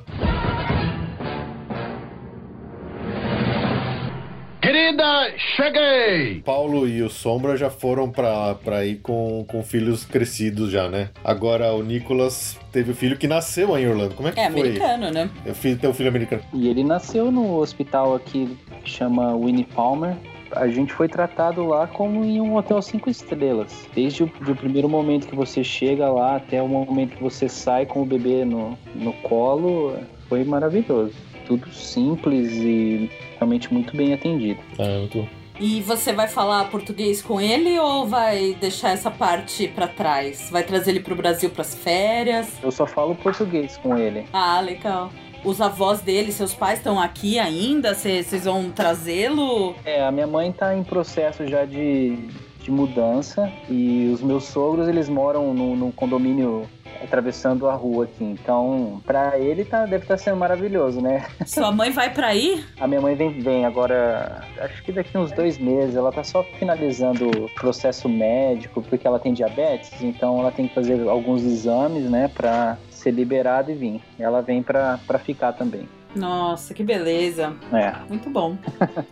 Querida, cheguei! Paulo e o Sombra já foram pra, pra ir com, com filhos crescidos já, né? Agora o Nicolas teve o filho que nasceu em Orlando. Como é que É foi? americano, né? Eu fiz teu filho americano. E ele nasceu no hospital aqui que chama Winnie Palmer. A gente foi tratado lá como em um hotel cinco estrelas. Desde o do primeiro momento que você chega lá até o momento que você sai com o bebê no, no colo, foi maravilhoso. Tudo simples e realmente muito bem atendido. Ah, muito... E você vai falar português com ele ou vai deixar essa parte pra trás? Vai trazer ele pro Brasil pras férias? Eu só falo português com ele. Ah, legal. os avós dele, seus pais estão aqui ainda? Vocês vão trazê-lo? É, a minha mãe tá em processo já de, de mudança e os meus sogros, eles moram no condomínio atravessando a rua aqui. Então, pra ele tá, deve estar sendo maravilhoso, né? Sua mãe vai pra aí? <laughs> A minha mãe vem, vem agora, acho que daqui uns dois meses. Ela tá só finalizando o processo médico, porque ela tem diabetes, então ela tem que fazer alguns exames, né, pra ser liberada e vir. Ela vem pra, pra ficar também. Nossa, que beleza. É. Muito bom.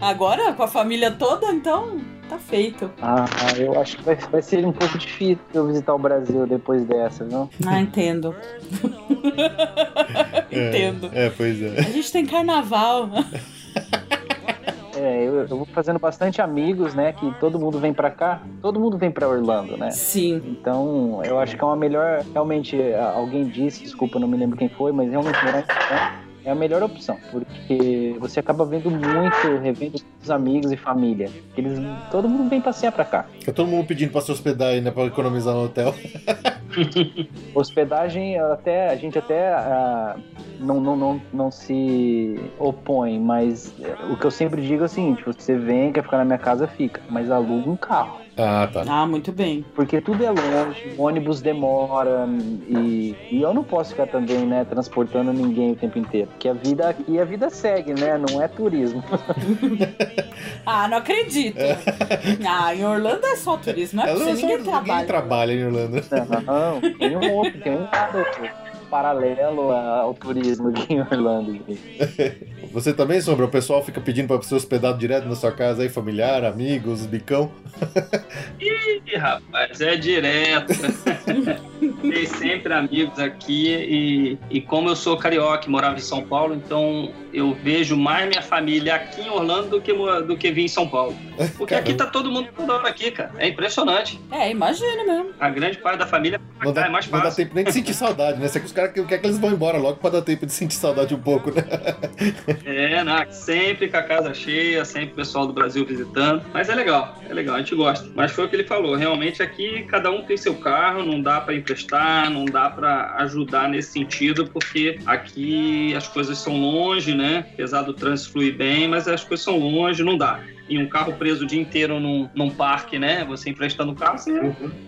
Agora, com a família toda, então, tá feito. Ah, eu acho que vai, vai ser um pouco difícil eu visitar o Brasil depois dessa, viu? Ah, entendo. <laughs> entendo. É, pois é. A gente tem carnaval. É, eu, eu vou fazendo bastante amigos, né? Que todo mundo vem pra cá, todo mundo vem pra Orlando, né? Sim. Então, eu acho que é uma melhor. Realmente, alguém disse, desculpa, não me lembro quem foi, mas realmente morar em Orlando é a melhor opção, porque você acaba vendo muito, revendo os amigos e família. Eles, todo mundo vem passear pra cá. Fica todo mundo pedindo pra se hospedar aí, né? Pra economizar no hotel. <laughs> Hospedagem, até, a gente até ah, não, não, não, não se opõe, mas o que eu sempre digo é o seguinte: você vem, quer ficar na minha casa, fica, mas aluga um carro. Ah, tá. Ah, muito bem. Porque tudo é longe, o ônibus demora e, e eu não posso ficar também, né, transportando ninguém o tempo inteiro. Porque a vida aqui, a vida segue, né? Não é turismo. <laughs> ah, não acredito. Ah, em Orlando é só turismo, não é possível, não só- ninguém trabalha. Ninguém trabalha em Orlando. Não, tem um outro, tem um lado paralelo ao turismo aqui em Orlando. <laughs> Você também, Sombra? O pessoal fica pedindo pra ser hospedado direto na sua casa aí, familiar, amigos, bicão. <laughs> Ih, rapaz, é direto. <laughs> Tem sempre amigos aqui e, e como eu sou carioca e morava em São Paulo, então eu vejo mais minha família aqui em Orlando do que, do que vir em São Paulo. Porque aqui tá todo mundo toda hora aqui, cara. É impressionante. É, imagina mesmo. A grande parte da família Não dá, é mais não dá fácil. tempo nem de sentir saudade, né? Você que os caras querem que eles vão embora logo pra dar tempo de sentir saudade um pouco, né? É, não, sempre com a casa cheia, sempre o pessoal do Brasil visitando. Mas é legal, é legal, a gente gosta. Mas foi o que ele falou, realmente aqui cada um tem seu carro, não dá pra emprestar, não dá pra ajudar nesse sentido, porque aqui as coisas são longe, né? Apesar do trânsito fluir bem, mas as coisas são longe, não dá. E um carro preso o dia inteiro num, num parque, né? Você emprestando o carro, você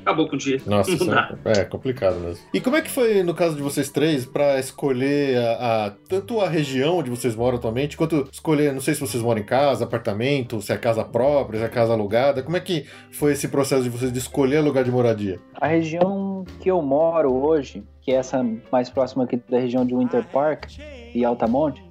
acabou com o dia. Nossa, Não dá. é, é complicado mesmo. E como é que foi, no caso de vocês três, pra escolher a, a- tanto a região onde vocês moram atualmente, quanto escolher, não sei se vocês moram em casa, apartamento, se é casa própria, se é casa alugada, como é que foi esse processo de vocês de escolher lugar de moradia? A região que eu moro hoje, que é essa mais próxima aqui da região de Winter Park e Altamonte,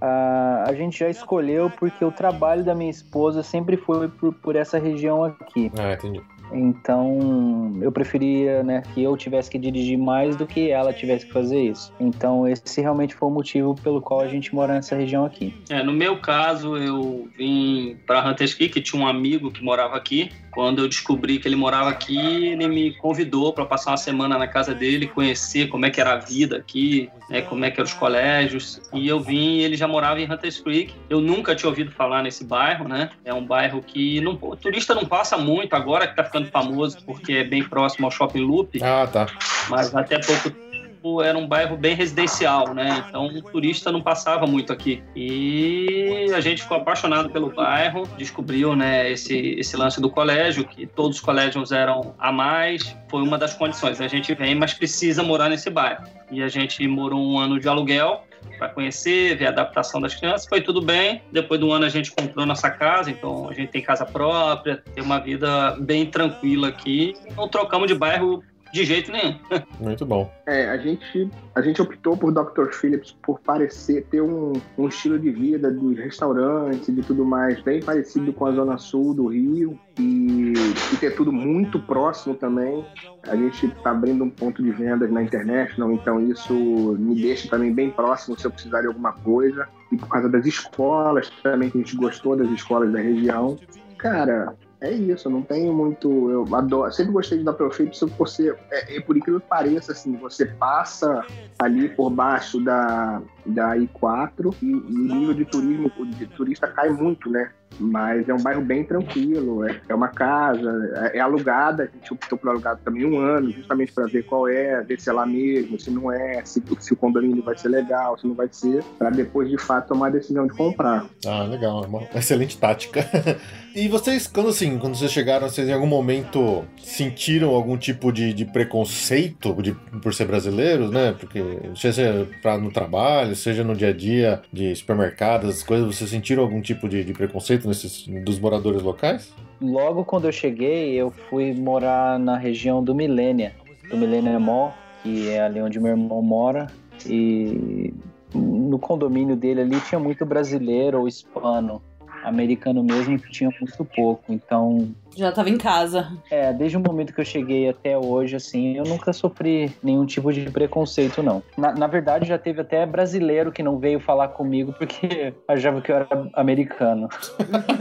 ah, a gente já escolheu porque o trabalho da minha esposa sempre foi por, por essa região aqui. Ah, entendi. Então eu preferia né, que eu tivesse que dirigir mais do que ela tivesse que fazer isso. Então esse realmente foi o motivo pelo qual a gente mora nessa região aqui. É, no meu caso, eu vim para Hunters Creek, que tinha um amigo que morava aqui. Quando eu descobri que ele morava aqui, ele me convidou para passar uma semana na casa dele, conhecer como é que era a vida aqui, né, como é que eram os colégios. E eu vim, e ele já morava em Hunters Creek. Eu nunca tinha ouvido falar nesse bairro, né? É um bairro que não, o turista não passa muito agora que tá ficando famoso porque é bem próximo ao Shopping Loop Ah, tá. mas até pouco tempo era um bairro bem residencial, né? Então o turista não passava muito aqui. E a gente ficou apaixonado pelo bairro, descobriu, né, esse, esse lance do colégio, que todos os colégios eram a mais, foi uma das condições. A gente vem, mas precisa morar nesse bairro. E a gente morou um ano de aluguel para conhecer, ver a adaptação das crianças, foi tudo bem. Depois do ano a gente comprou nossa casa, então a gente tem casa própria, tem uma vida bem tranquila aqui. Não trocamos de bairro de jeito nenhum. <laughs> Muito bom. É, a gente, a gente optou por Dr. Phillips por parecer ter um, um estilo de vida dos restaurantes e de tudo mais bem parecido com a zona sul do Rio e, e ter tudo muito próximo também. A gente está abrindo um ponto de vendas na International, então isso me deixa também bem próximo se eu precisar de alguma coisa. E por causa das escolas também, que a gente gostou das escolas da região. Cara, é isso, eu não tenho muito. Eu adoro, sempre gostei de dar Phillips por ser. É, é por incrível que pareça, assim, você passa ali por baixo da, da I4 e, o nível de turismo de turista cai muito, né? Mas é um bairro bem tranquilo, é, é uma casa, é, é alugada, a gente optou por alugado também um ano, justamente para ver qual é, ver se é lá mesmo, se não é, se, se o condomínio vai ser legal, se não vai ser, para depois de fato tomar a decisão de comprar. Ah, legal, é uma excelente tática. <laughs> e vocês, quando assim, quando vocês chegaram, vocês em algum momento sentiram algum tipo de, de preconceito de, por ser brasileiros, né? Porque seja pra, no trabalho, seja no dia a dia de supermercados, coisas, vocês sentiram algum tipo de, de preconceito nesses, dos moradores locais? Logo quando eu cheguei, eu fui morar na região do Milênia, do Millennium Mall, que é ali onde meu irmão mora. E no condomínio dele ali tinha muito brasileiro ou hispano. Americano mesmo tinha muito pouco. Então, Já tava em casa. é, desde o momento que eu cheguei até hoje, assim, eu nunca sofri nenhum tipo de preconceito, não. Na, na verdade, já teve até brasileiro que não veio falar comigo porque <laughs> achava que eu era americano.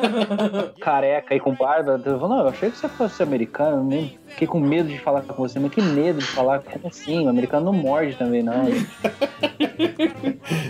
<laughs> Careca e com barba. Eu falei, não, eu achei que você fosse americano, nem fiquei com medo de falar com você, mas que medo de falar, como assim? O americano não morde também, não. <laughs>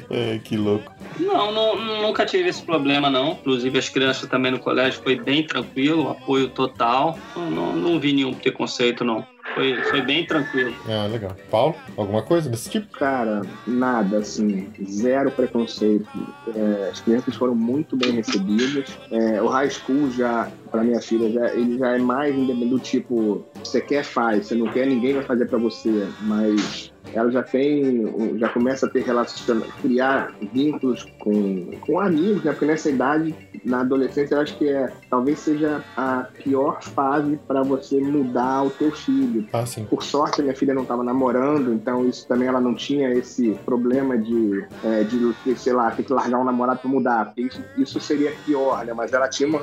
É, que louco. Não, não, nunca tive esse problema, não. Inclusive, as crianças também no colégio foi bem tranquilo, apoio total. Não, não, não vi nenhum preconceito, não. Foi, foi bem tranquilo. Ah, legal. Paulo, alguma coisa desse tipo? Cara, nada, assim, zero preconceito. É, as crianças foram muito bem recebidas. É, o high school já, para minha filha, já, ele já é mais do tipo, você quer, faz, você não quer, ninguém vai fazer para você. Mas ela já tem, já começa a ter relaciona, criar vínculos com, com amigos, né? Porque nessa idade, na adolescência, eu acho que é, talvez seja a pior fase para você mudar o teu filho. Ah, sim. Por sorte, minha filha não estava namorando, então isso também ela não tinha esse problema de, é, de sei lá, ter que largar um namorado para mudar. Isso, isso seria pior, né? Mas ela tinha, uma,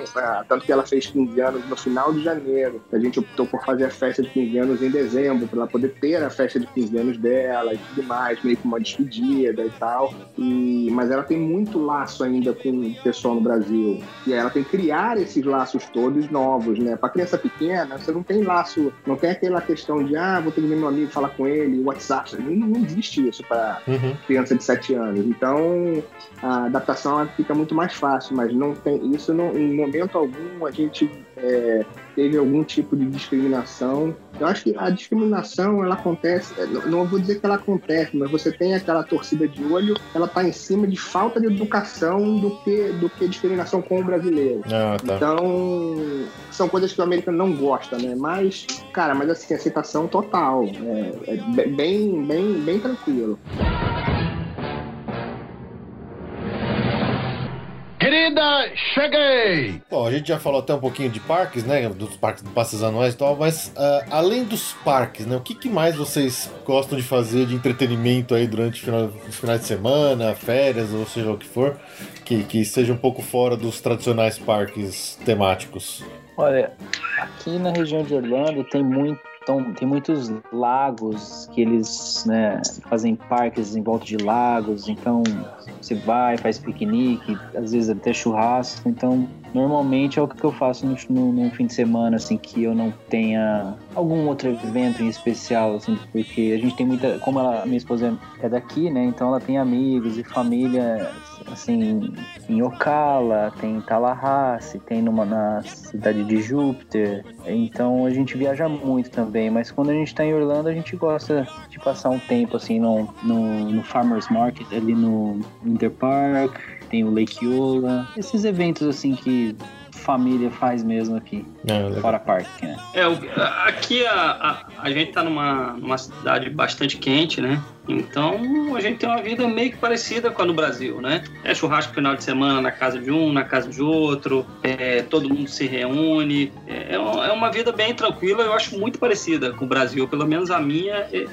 tanto que ela fez 15 anos no final de janeiro. A gente optou por fazer a festa de 15 anos em dezembro, para ela poder ter a festa de 15 anos dela e tudo mais, meio que uma despedida e tal. E, mas ela tem muito laço ainda com o pessoal no Brasil. E ela tem que criar esses laços todos novos, né? Para criança pequena, você não tem laço, não tem aquela questão de, ah, vou ter que ver meu amigo falar com ele, WhatsApp. Não, não existe isso para Uhum. criança de 7 anos. Então, a adaptação fica muito mais fácil, mas não tem isso não, em momento algum a gente é, teve algum tipo de discriminação. Eu acho que a discriminação ela acontece, é, não, vou dizer que ela acontece, mas você tem aquela torcida de olho, ela tá em cima de falta de educação do que do que discriminação com o brasileiro. Ah, tá. Então, são coisas que o americano não gosta, né? Mas, cara, mas assim, aceitação total. É, é be- bem, bem, bem tranquilo. Querida, cheguei! Bom, a gente já falou até um pouquinho de parques, né? Dos parques de passes anuais e tal, mas ah, além dos parques, né? O que, que mais vocês gostam de fazer de entretenimento aí durante o final, os finais de semana, férias, ou seja o que for, que, que seja um pouco fora dos tradicionais parques temáticos? Olha, aqui na região de Orlando tem muito. Então, tem muitos lagos que eles né, fazem parques em volta de lagos, então você vai, faz piquenique, às vezes até churrasco. Então, normalmente é o que eu faço no, no, num fim de semana, assim, que eu não tenha algum outro evento em especial, assim, porque a gente tem muita. Como ela, a minha esposa é daqui, né? Então ela tem amigos e família, assim, em Ocala, tem em Tallahassee, tem numa, na cidade de Júpiter. Então a gente viaja muito também, mas quando a gente tá em Orlando, a gente gosta de passar um tempo, assim, no, no, no Farmer's Market, ali no Winter Park, tem o Lake Yola, esses eventos, assim, que família faz mesmo aqui, É, legal. fora parque, né? É, aqui a, a, a gente tá numa, numa cidade bastante quente, né? Então a gente tem uma vida meio que parecida com a do Brasil, né? É churrasco final de semana na casa de um, na casa de outro, é, todo mundo se reúne. É, é uma- é vida bem tranquila, eu acho muito parecida com o Brasil, pelo menos a minha é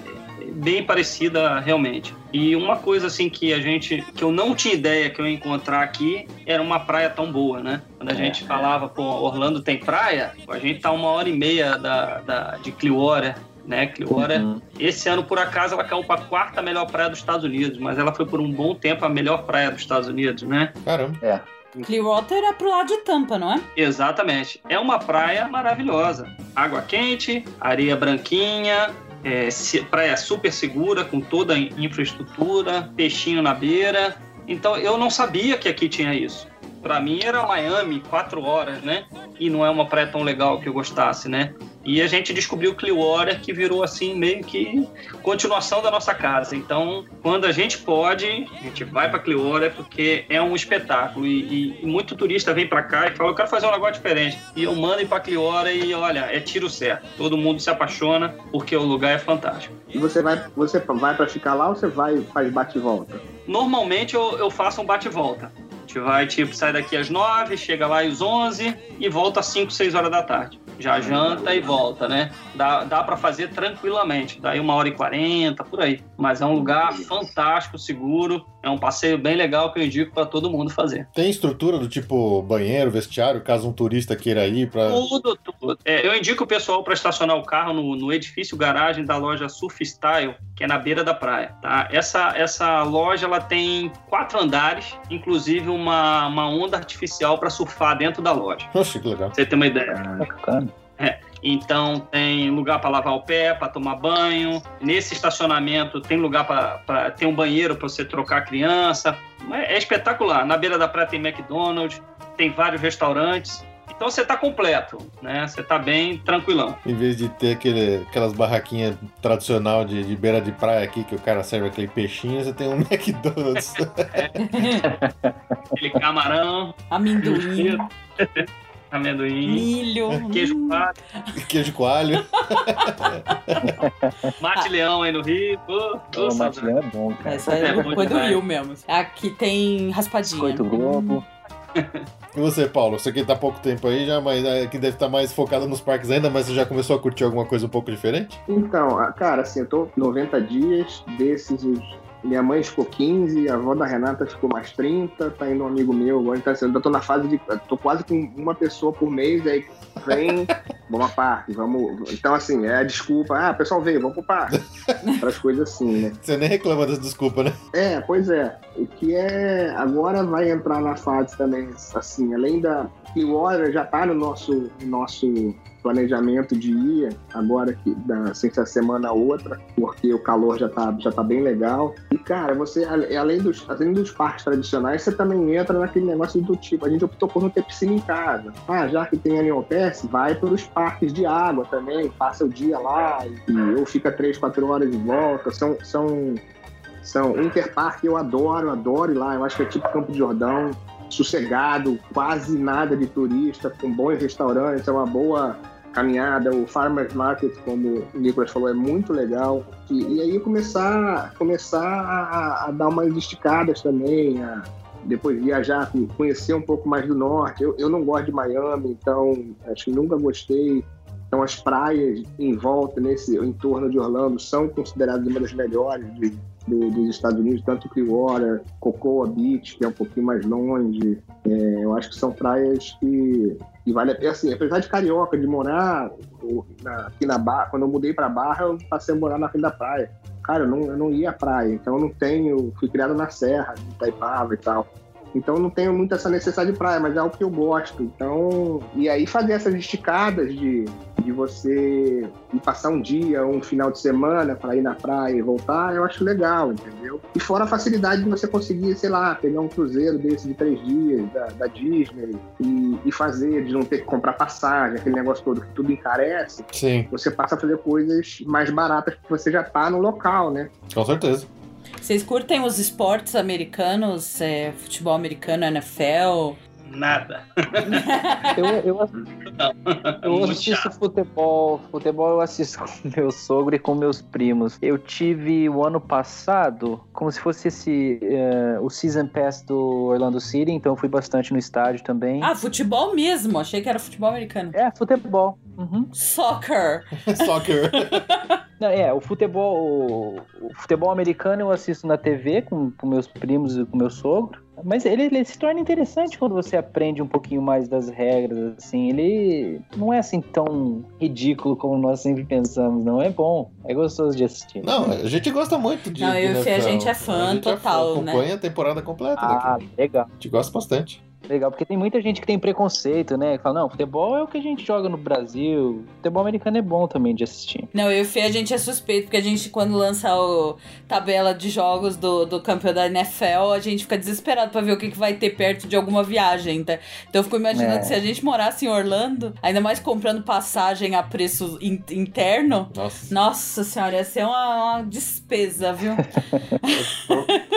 bem parecida realmente. E uma coisa assim que a gente, que eu não tinha ideia que eu ia encontrar aqui, era uma praia tão boa, né? Quando a É. gente falava, pô, Orlando tem praia, a gente tá uma hora e meia da, da- de Clearwater, né? Clearwater, Uhum. esse ano, por acaso, ela caiu para a quarta melhor praia dos Estados Unidos, mas ela foi por um bom tempo a melhor praia dos Estados Unidos, né? Caramba. É. Clearwater é pro lado de Tampa, não é? Exatamente. É uma praia maravilhosa. Água quente, areia branquinha, é, praia super segura, com toda a infraestrutura, peixinho na beira. Então eu não sabia que aqui tinha isso. Pra mim era Miami, quatro horas, né? E não é uma praia tão legal que eu gostasse, né? E a gente descobriu Clearwater, que virou assim meio que continuação da nossa casa. Então, quando a gente pode, a gente vai para Clearwater porque é um espetáculo e, e- e muito turista vem para cá e fala, eu quero fazer um negócio diferente. E eu mando ir para Clearwater e olha, é tiro certo. Todo mundo se apaixona porque o lugar é fantástico. E você vai, você vai pra ficar lá ou você vai faz bate e volta? Normalmente eu, eu faço um bate-volta. A gente vai, tipo, sai daqui às 9, chega lá às 11 e volta às 5, 6 horas da tarde. Já janta e volta, né? Dá, dá para fazer tranquilamente. Daí uma hora e 40, por aí. Mas é um lugar fantástico, seguro. É um passeio bem legal que eu indico para todo mundo fazer. Tem estrutura do tipo banheiro, vestiário, caso um turista queira ir pra. Tudo, tudo. É, eu indico o pessoal para estacionar o carro no, no edifício garagem da loja Surf Style, que é na beira da praia. Tá? Essa, essa loja ela tem quatro andares, inclusive uma, uma onda artificial para surfar dentro da loja. Oxe, que legal. Pra você ter uma ideia. Bacana. Então tem lugar para lavar o pé, para tomar banho. Nesse estacionamento tem lugar para tem um banheiro para você trocar a criança. É, é espetacular. Na beira da praia tem McDonald's, tem vários restaurantes. Então você tá completo, né? Você tá bem tranquilão. Em vez de ter aquele, aquelas barraquinhas tradicional de, de beira de praia aqui, que o cara serve aquele peixinho, você tem um <laughs> McDonald's. <laughs> Aquele camarão, Amendoim, <laughs> amendoim, milho. queijo pato, <laughs> queijo coalho. <laughs> mate leão aí no Rio. Pô, pô, O saudade. matilhão é bom, cara. Essa é, É do. Rio mesmo. Aqui tem raspadinha. Biscoito Globo. E você, Paulo? Você que tá há pouco tempo aí já, mas é, que deve estar mais focado nos parques ainda, mas você já começou a curtir alguma coisa um pouco diferente? Então, a- cara, assim, eu tô 90 dias, desses os- minha mãe ficou 15, a avó da Renata ficou mais 30, tá indo um amigo meu agora, então assim, eu ainda tô na fase de. tô quase com uma pessoa por mês, aí vem, <laughs> vamos a parque, vamos. Então, assim, é a desculpa, ah, pessoal veio, vamos pro parque. Para <laughs> as coisas assim, né? Você nem reclama das desculpas, né? É, pois é. O que é. Agora vai entrar na fase também, assim, além da. Clearwater já tá no nosso, no nosso planejamento de ir, agora que da assim, essa semana a outra, porque o calor já tá, já tá bem legal. E, cara, você, além dos, além dos parques tradicionais, você também entra naquele negócio do tipo, a gente optou por não ter piscina em casa. Ah, já que tem Animal Pass, vai pelos parques de água também, passa o dia lá, e, ou fica três, quatro horas de volta. São, são são Interpark, eu adoro, adoro ir lá. Eu acho que é tipo Campo de Jordão, sossegado, quase nada de turista, com bons restaurantes, é uma boa caminhada. O Farmers Market, como o Nicolas falou, é muito legal. E, e aí começar, começar a, a dar umas esticadas também, a depois viajar, con- conhecer um pouco mais do norte. Eu, eu não gosto de Miami, então acho que nunca gostei. Então as praias em volta, nesse entorno de Orlando, são consideradas uma das melhores de, do- dos Estados Unidos, tanto Clearwater, Cocoa Beach, que é um pouquinho mais longe. É, eu acho que são praias que, que vale a pena. Assim, apesar de carioca, de morar na- aqui na Barra, quando eu mudei para Barra, eu passei a morar na frente da praia. Cara, eu não, eu não ia à praia, então eu não tenho. Fui criado na Serra, de Itaipava e tal. Então eu não tenho muito essa necessidade de praia, mas é algo que eu gosto. Então, e aí fazer essas esticadas de, de você ir passar um dia ou um final de semana para ir na praia e voltar, eu acho legal, entendeu? E fora a facilidade de você conseguir, sei lá, pegar um cruzeiro desse de três dias da, da Disney e, e fazer, de não ter que comprar passagem, aquele negócio todo que tudo encarece, Sim, você passa a fazer coisas mais baratas porque você já tá no local, né? com certeza. Vocês curtem os esportes americanos? é, futebol americano, NFL? Nada. <laughs> Eu, eu, eu muito assisto chato. futebol. Futebol eu assisto <laughs> com meu sogro e com meus primos. Eu tive o ano passado, como se fosse esse eh, o Season Pass do Orlando City, então eu fui bastante no estádio também. Ah, futebol mesmo. Achei que era futebol americano. É, futebol. Uhum. Soccer. <laughs> Soccer. Não, é, o futebol, o, o futebol americano eu assisto na TV com, com meus primos e com meu sogro. Mas ele, ele se torna interessante quando você aprende um pouquinho mais das regras, assim. Ele não é assim tão ridículo como nós sempre pensamos, não. É bom, é gostoso de assistir. Não, a gente gosta muito de. Não, eu e a NFL. gente é fã A gente total, né? acompanha a temporada completa Ah, daqui. legal. A gente gosta bastante. Legal, porque tem muita gente que tem preconceito, né? Que fala, não, futebol é o que a gente joga no Brasil. Futebol americano é bom também de assistir. Não, eu e o Fê, a gente é suspeito, porque a gente, quando lança o tabela de jogos do, do campeão da NFL, a gente fica desesperado pra ver o que, que vai ter perto de alguma viagem, tá? Então eu fico imaginando É. que se a gente morasse em Orlando, ainda mais comprando passagem a preço in- interno, Nossa. nossa senhora, ia ser uma, uma despesa, viu? <laughs>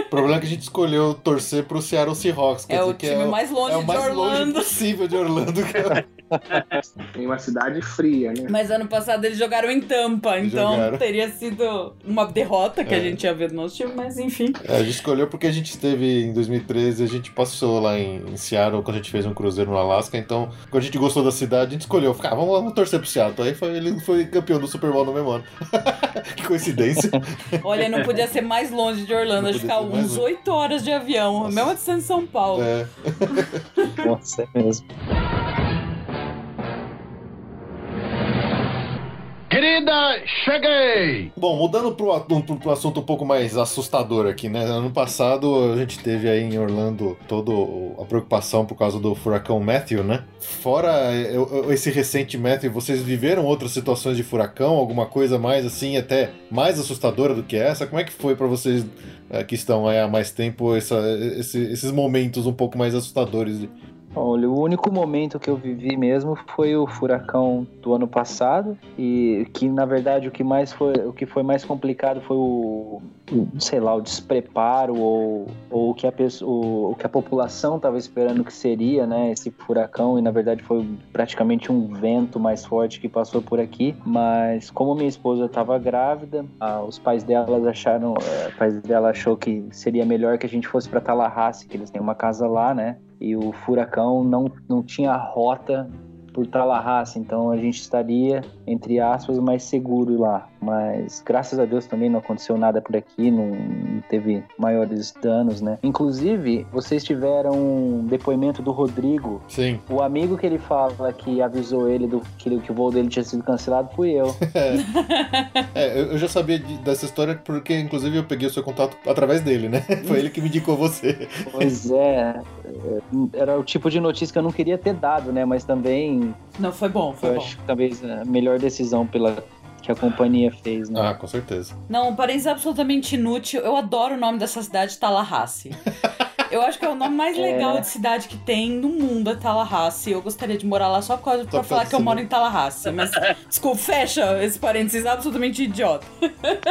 O problema é que a gente escolheu torcer pro Seattle Seahawks. quer É dizer o que time mais longe é o de mais longe Orlando. possível de Orlando. cara. <laughs> Em uma cidade fria, né? Mas ano passado eles jogaram em Tampa, então Jogaram. teria sido uma derrota que a É. gente ia ver do nosso time, mas enfim. É, a gente escolheu porque a gente esteve em 2013, a gente passou lá em, em Seattle quando a gente fez um cruzeiro no Alasca, então quando a gente gostou da cidade, a gente escolheu, ah, vamos torcer pro Seattle. Aí foi, ele foi campeão do Super Bowl no mesmo ano. <laughs> que coincidência. <laughs> Olha, não podia ser mais longe de Orlando, acho que ficar uns longe. 8 horas de avião, Nossa. mesma distância de São Paulo. É. <laughs> Nossa, é mesmo. Querida, cheguei! Bom, mudando pro, pro, pro assunto um pouco mais assustador aqui, né? Ano passado a gente teve aí em Orlando toda a preocupação por causa do furacão Matthew, né? Fora eh, esse recente Matthew, vocês viveram outras situações de furacão? Alguma coisa mais assim, até mais assustadora do que essa? Como é que foi pra vocês eh, que estão aí há mais tempo essa- esse- esses momentos um pouco mais assustadores? Olha, o único momento que eu vivi mesmo foi o furacão do ano passado e que na verdade o que mais foi o que foi mais complicado foi o, o, sei lá o despreparo ou, ou o que a pessoa o, o que a população estava esperando que seria né esse furacão. E na verdade foi praticamente um vento mais forte que passou por aqui. Mas como minha esposa estava grávida ah, os pais delas acharam eh, os pais dela achou que seria melhor que a gente fosse para Tallahassee que eles têm uma casa lá né e o furacão não, não tinha rota por Tallahassee, então a gente estaria, entre aspas, mais seguro lá. Mas graças a Deus também não aconteceu nada por aqui, não, não teve maiores danos, né? Inclusive, vocês tiveram um depoimento do Rodrigo, Sim. o amigo que ele fala que avisou ele do que, que o voo dele tinha sido cancelado fui eu. <laughs> É, eu, eu já sabia de- dessa história porque, inclusive, eu peguei o seu contato através dele, né? <laughs> Foi ele que me indicou você. pois é, é, era o tipo de notícia que eu não queria ter dado, né? Mas também Não, foi bom, foi eu bom. acho que talvez a melhor decisão pela que a companhia fez, né? Ah, com certeza. Não, um parênteses absolutamente inútil. Eu adoro o nome dessa cidade, Tallahassee. <laughs> Eu acho que é o nome mais legal É. de cidade que tem no mundo, é Tallahassee. Eu gostaria de morar lá só por causa- pra falar que eu moro em Tallahassee. Mas, <laughs> desculpa, fecha esse parênteses absolutamente idiota.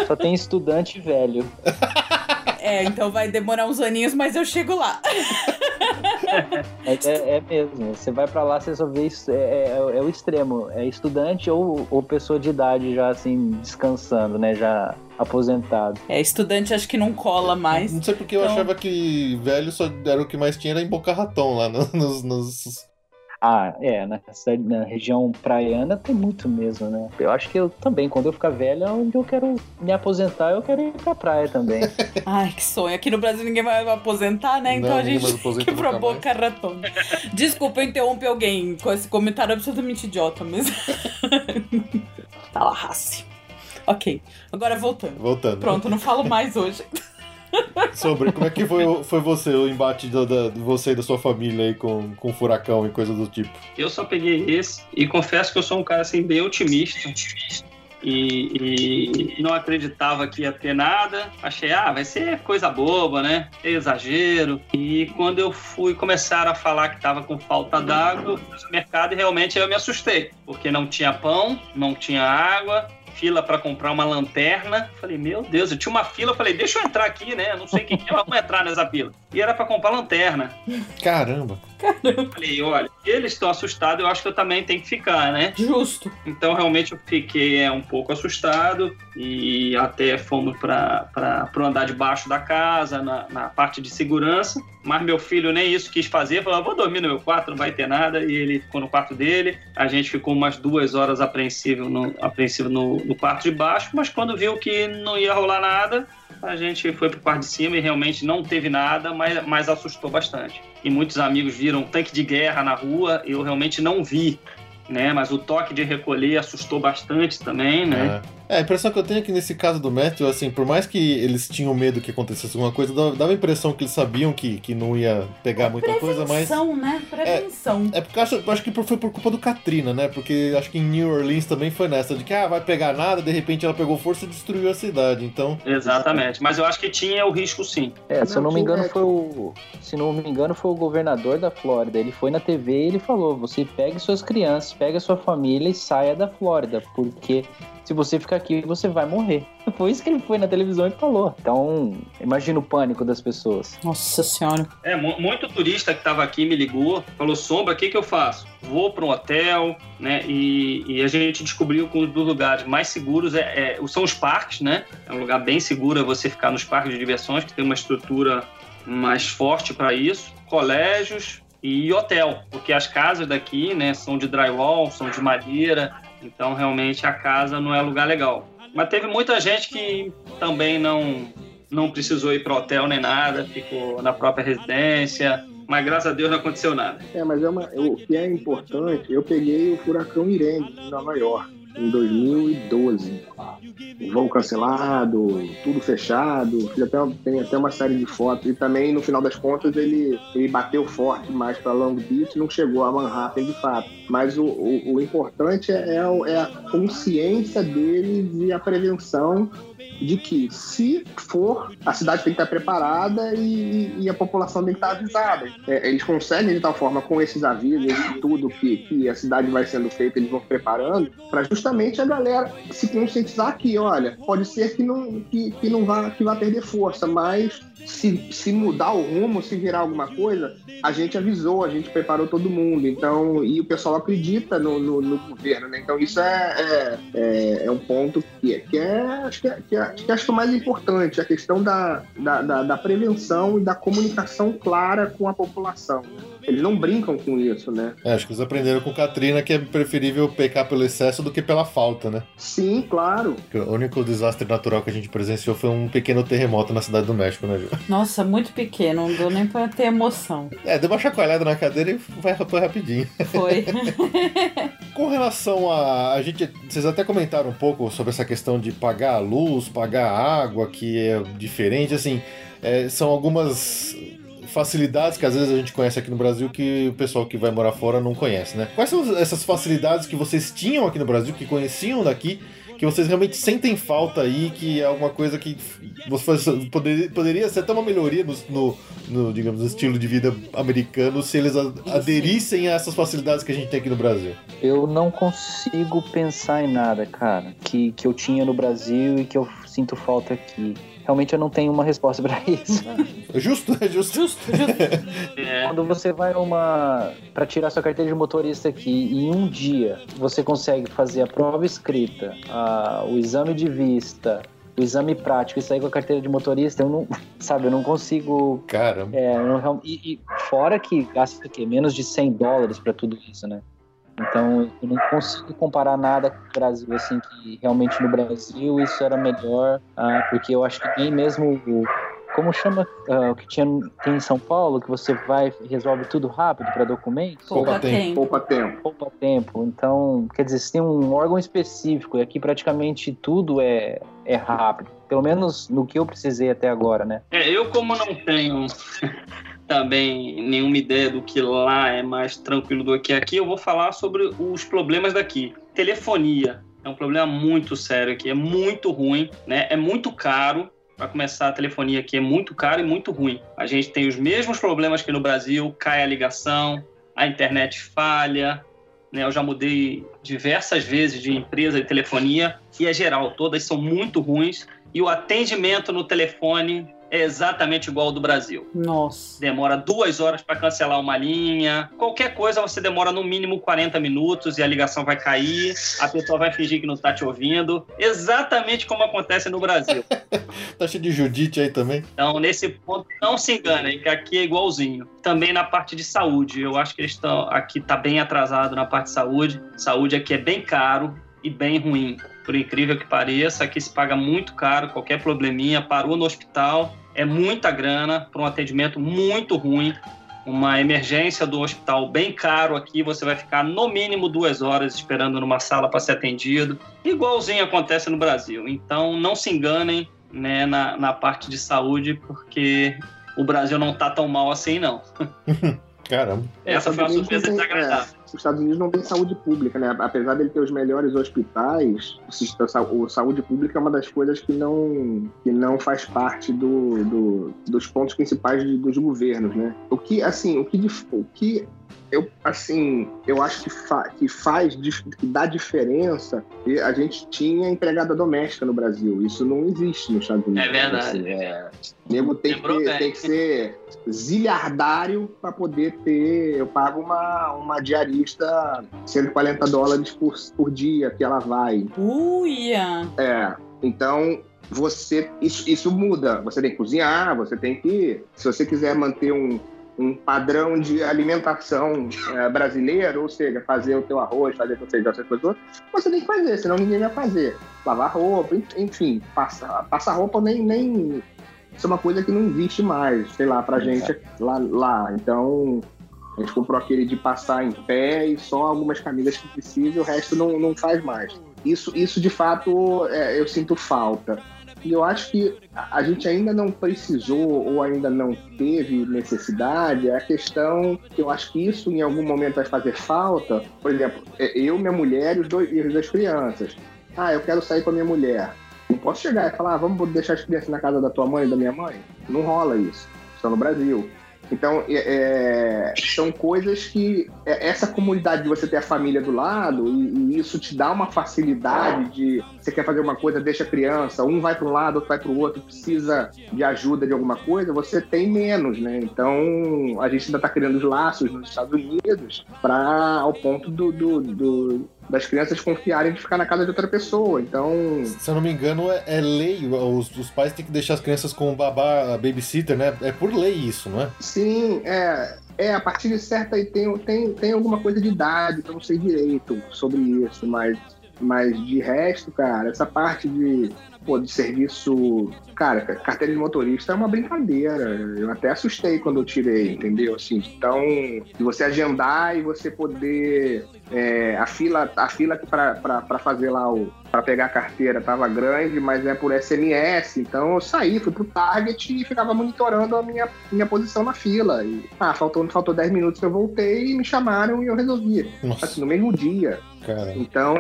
Só tem estudante velho. <laughs> É, então vai demorar uns aninhos, mas eu chego lá. <laughs> É, é- é mesmo. Você vai pra lá, você só vê isso. É, é- é o extremo. É estudante ou, ou pessoa de idade já assim, descansando, né? Já aposentado. É, estudante acho que não cola mais. Não sei porque eu Então- achava que velho só era o que mais tinha era em Boca Raton lá no- <laughs> nos. nos- Ah, é, na, cidade- na região praiana tem muito mesmo, né? Eu acho que eu também, quando eu ficar velho, é onde eu quero me aposentar, eu quero ir pra praia também. <laughs> Ai, que sonho. Aqui no Brasil ninguém vai aposentar, né? Então Não, a gente <laughs> que pra boca raton. Desculpa, eu interrompi alguém com esse comentário absolutamente idiota, mas. Tallahassee. Ok, agora voltando. Voltando. Pronto, não falo mais hoje. <laughs> Sobre como é que foi, foi você, o embate da, da- de você e da sua família aí com, com furacão e coisa do tipo. Eu só peguei esse e confesso que eu sou um cara assim bem otimista. E, e não acreditava que ia ter nada. Achei, ah, vai ser coisa boba, né? É exagero. E quando eu fui começar a falar que estava com falta d'água, no mercado realmente eu me assustei. Porque não tinha pão, não tinha água, fila para comprar uma lanterna. Falei, meu Deus, eu tinha uma fila. Falei, deixa eu entrar aqui, né? Não sei quem que é, mas vou entrar nessa fila. E era para comprar lanterna. Caramba. Falei, olha, eles estão assustados, eu acho que eu também tenho que ficar, né? Justo. Então, realmente, eu fiquei é, um pouco assustado e até fomos para o andar de baixo da casa, na, na parte de segurança. Mas meu filho nem isso quis fazer, falou: "Eu vou dormir no meu quarto, não vai ter nada. E ele ficou no quarto dele. A gente ficou umas duas horas apreensivo no, apreensivo no, no quarto de baixo, mas quando viu que não ia rolar nada, a gente foi pro quarto de cima e realmente não teve nada, mas, mas assustou bastante. E muitos amigos viram tanque de guerra na rua, eu realmente não vi, né? Mas o toque de recolher assustou bastante também, né? É. É, a impressão que eu tenho é que nesse caso do Matthew, assim, por mais que eles tinham medo que acontecesse alguma coisa, dava a impressão que eles sabiam que, que não ia pegar muita coisa, mas. Prevenção, né? Prevenção. É porque eu acho, acho que foi por culpa do Katrina, né? Porque acho que em New Orleans também foi nessa, de que ah, vai pegar nada, de repente ela pegou força e destruiu a cidade. Então. Exatamente. Mas eu acho que tinha o risco sim. É, se eu não me engano é, foi o. Se não me engano, foi o governador da Flórida. Ele foi na TV e ele falou: você pegue suas crianças, pegue a sua família e saia da Flórida, porque se você ficar aqui, você vai morrer. <laughs> Foi isso que ele foi na televisão e falou. Então, imagina o pânico das pessoas. Nossa senhora. É, mu- muito turista que estava aqui me ligou, falou: Sombra, o que, que eu faço? Vou para um hotel, né? E, e a gente descobriu que um dos lugares mais seguros é, é- são os parques, né? É um lugar bem seguro você ficar nos parques de diversões, que tem uma estrutura mais forte para isso. Colégios e hotel, porque as casas daqui, né, são de drywall, são de madeira, então realmente a casa não é lugar legal. Mas teve muita gente que também não não precisou ir para hotel nem nada, ficou na própria residência, mas graças a Deus não aconteceu nada. É, mas é uma, o que é importante, eu peguei o furacão Irene em Nova York, em 2012. Voo cancelado, tudo fechado, fiz até, tem até uma série de fotos. E também, no final das contas, ele, ele bateu forte mais para Long Beach, não chegou a Manhattan de fato. Mas o, o, o importante é, é a consciência deles e a prevenção de que, se for, a cidade tem que estar preparada e, e a população tem que estar avisada. É, eles conseguem, de tal forma, com esses avisos e tudo que, que a cidade vai sendo feita, eles vão preparando, para justamente a galera se conscientizar que, olha, pode ser que não, que, que não vá, que vá perder força, mas se, se mudar o rumo, se virar alguma coisa, a gente avisou, a gente preparou todo mundo. Então, e o pessoal acredita no, no, no governo, né? Então, isso é, é, é, é um ponto que, é- que é, acho que é, que é, que acho que é o mais importante, a questão da, da, da, da prevenção e da comunicação clara com a população. né? Eles não brincam com isso, né? É, acho que eles aprenderam com Katrina que é preferível pecar pelo excesso do que pela falta, né? Sim, claro. Porque O único desastre natural que a gente presenciou foi um pequeno terremoto na cidade do México, né, Ju? Nossa, muito pequeno, não deu nem pra ter emoção. É, deu uma chacoalhada na cadeira e vai, foi rapidinho. Foi. <laughs> Com relação a. A gente. Vocês até comentaram um pouco sobre essa questão de pagar a luz, pagar a água, que é diferente, assim. é, são algumas facilidades que às vezes a gente conhece aqui no Brasil que o pessoal que vai morar fora não conhece, né? Quais são essas facilidades que vocês tinham aqui no Brasil, que conheciam daqui, que vocês realmente sentem falta aí, que é alguma coisa que você poderia, poderia ser até uma melhoria no, no, no, digamos, estilo de vida americano se eles aderissem a essas facilidades que a gente tem aqui no Brasil? Eu não consigo pensar em nada, cara, que, que eu tinha no Brasil e que eu sinto falta aqui. Realmente eu não tenho uma resposta pra isso. É justo, é justo. Justo, justo. <laughs> É, Quando você vai uma para tirar sua carteira de motorista aqui em um dia, você consegue fazer a prova escrita, a- o exame de vista, o exame prático e sair com a carteira de motorista, eu não, <laughs> sabe, eu não consigo Caramba. É, eu não e, e fora que gasta o quê? Menos de 100 dólares pra tudo isso, né? Então eu não consigo comparar nada com o Brasil, assim, que realmente no Brasil isso era melhor, ah, porque eu acho que nem mesmo o. Como chama ah, o que tinha, tem em São Paulo, que você vai e resolve tudo rápido para documentos? Poupa tempo. tempo. Poupa tempo. poupa tempo. Então, quer dizer, você tem um órgão específico e aqui praticamente tudo é, é rápido. Pelo menos no que eu precisei até agora, né? é, eu como não tenho também nenhuma ideia do que lá é mais tranquilo do que aqui, eu vou falar sobre os problemas daqui. Telefonia é um problema muito sério aqui, é muito ruim, né? É muito caro. Para começar, a telefonia aqui é muito caro e muito ruim. A gente tem os mesmos problemas que no Brasil, cai a ligação, a internet falha, né? Eu já mudei diversas vezes de empresa de telefonia e é geral, todas são muito ruins e o atendimento no telefone é exatamente igual ao do Brasil. Nossa. Demora duas horas para cancelar uma linha. Qualquer coisa você demora no mínimo 40 minutos e a ligação vai cair, a pessoa vai fingir que não está te ouvindo. Exatamente como acontece no Brasil. <laughs> Tá cheio de Judite aí também. Então, nesse ponto, não se enganem, que aqui é igualzinho. Também na parte de saúde. Eu acho que eles estão aqui tá bem atrasado na parte de saúde. Saúde aqui é bem caro e bem ruim. Por incrível que pareça, aqui se paga muito caro, qualquer probleminha, parou no hospital, é muita grana para um atendimento muito ruim. uma emergência do hospital bem caro aqui, você vai ficar no mínimo duas horas esperando numa sala para ser atendido, igualzinho acontece no Brasil. Então não se enganem né, na, na parte de saúde, porque o Brasil não tá tão mal assim, não. <laughs> Caramba. Essa foi uma surpresa tem- desagradável. Os Estados Unidos não tem saúde pública, né? Apesar dele ter os melhores hospitais, o saúde pública é uma das coisas que não, que não faz parte do, do- dos pontos principais de- dos governos, né? O que, assim, o que, o que eu, assim, eu acho que, fa- que faz, que dá diferença, e a gente tinha empregada doméstica no Brasil. Isso não existe nos Estados Unidos. É verdade. Assim, é, nego tem tem que ser zilhardário para poder ter. Eu pago uma, uma diarista 140 dólares por, por dia que ela vai. Uia! É. Então, você. Isso, isso muda. Você tem que cozinhar, você tem que. Se você quiser manter um, um padrão de alimentação é, brasileiro, ou seja, fazer o teu arroz, fazer o teu feijão, essas coisas, você tem que fazer, senão ninguém vai fazer. Lavar roupa, enfim, passar, passar roupa nem, nem. Isso é uma coisa que não existe mais, sei lá, pra gente lá, lá. Então, a gente comprou aquele de passar em pé e só algumas camisas que precisa, o resto não, não faz mais. Isso, isso de fato, é, eu sinto falta. E eu acho que a gente ainda não precisou ou ainda não teve necessidade, é a questão que eu acho que isso em algum momento vai fazer falta. Por exemplo, é, eu, minha mulher e, os dois, e as crianças. Ah, eu quero sair com a minha mulher. Não posso chegar e falar, ah, vamos deixar as crianças na casa da tua mãe e da minha mãe. Não rola isso. Estão no Brasil. Então, é, é, são coisas que é, essa comunidade de você ter a família do lado e, e isso te dá uma facilidade de você quer fazer uma coisa, deixa a criança, um vai para um lado, outro vai para o outro, precisa de ajuda de alguma coisa, você tem menos, né? Então, a gente ainda está criando os laços nos Estados Unidos para ao ponto do, do- do- das crianças confiarem de ficar na casa de outra pessoa. Então, Se eu não me engano, é, é lei. Os, os pais têm que deixar as crianças com o babá, a babysitter, né? É por lei isso, não é? Sim, é. É, a partir de certa aí tem, tem, tem alguma coisa de idade que eu não sei direito sobre isso, mas, mas de resto, cara, essa parte de, pô, de serviço. Cara, carteira de motorista é uma brincadeira. Eu até assustei quando eu tirei, entendeu? Assim, então, de você agendar e você poder. é, a fila, a fila para fazer lá o. para pegar a carteira tava grande, mas é por SMS. Então eu saí, fui pro Target e ficava monitorando a minha, minha posição na fila. E, ah, faltou, faltou 10 minutos eu voltei e me chamaram e eu resolvi. Nossa, Assim, no mesmo dia. Cara. Então,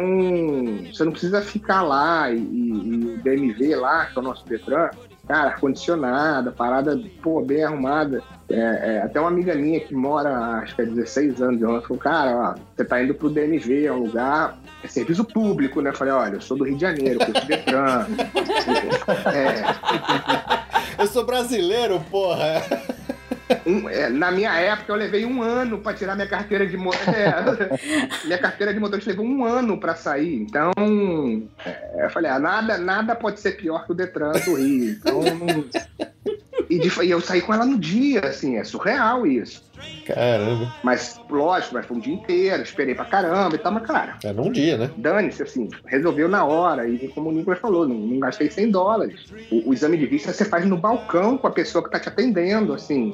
você não precisa ficar lá e, e- e o DMV lá, que é o nosso Detran, cara, ar-condicionada, parada, pô, bem arrumada. É, é, até uma amiga minha que mora, acho que há 16 anos, ela falou, cara, ó, você tá indo pro DMV, é um lugar, é serviço público, né? Eu falei, olha, eu sou do Rio de Janeiro, eu curso Detran. <laughs> é, Eu sou brasileiro, porra. Um- é, na minha época, eu levei um ano para tirar minha carteira de motorista. <laughs> minha carteira de motorista levou um ano para sair. Então, é, eu falei, ah, nada, nada pode ser pior que o Detran do Rio. Então, <laughs> e, de- e eu saí com ela no dia, assim, é surreal isso. Caramba. Mas, lógico, mas foi um dia inteiro, esperei pra caramba e tal, mas, cara, É num dia, né? dane-se, assim, resolveu na hora. E como o Nicolas falou, não, não gastei 100 dólares. O, o exame de vista você faz no balcão com a pessoa que tá te atendendo, assim.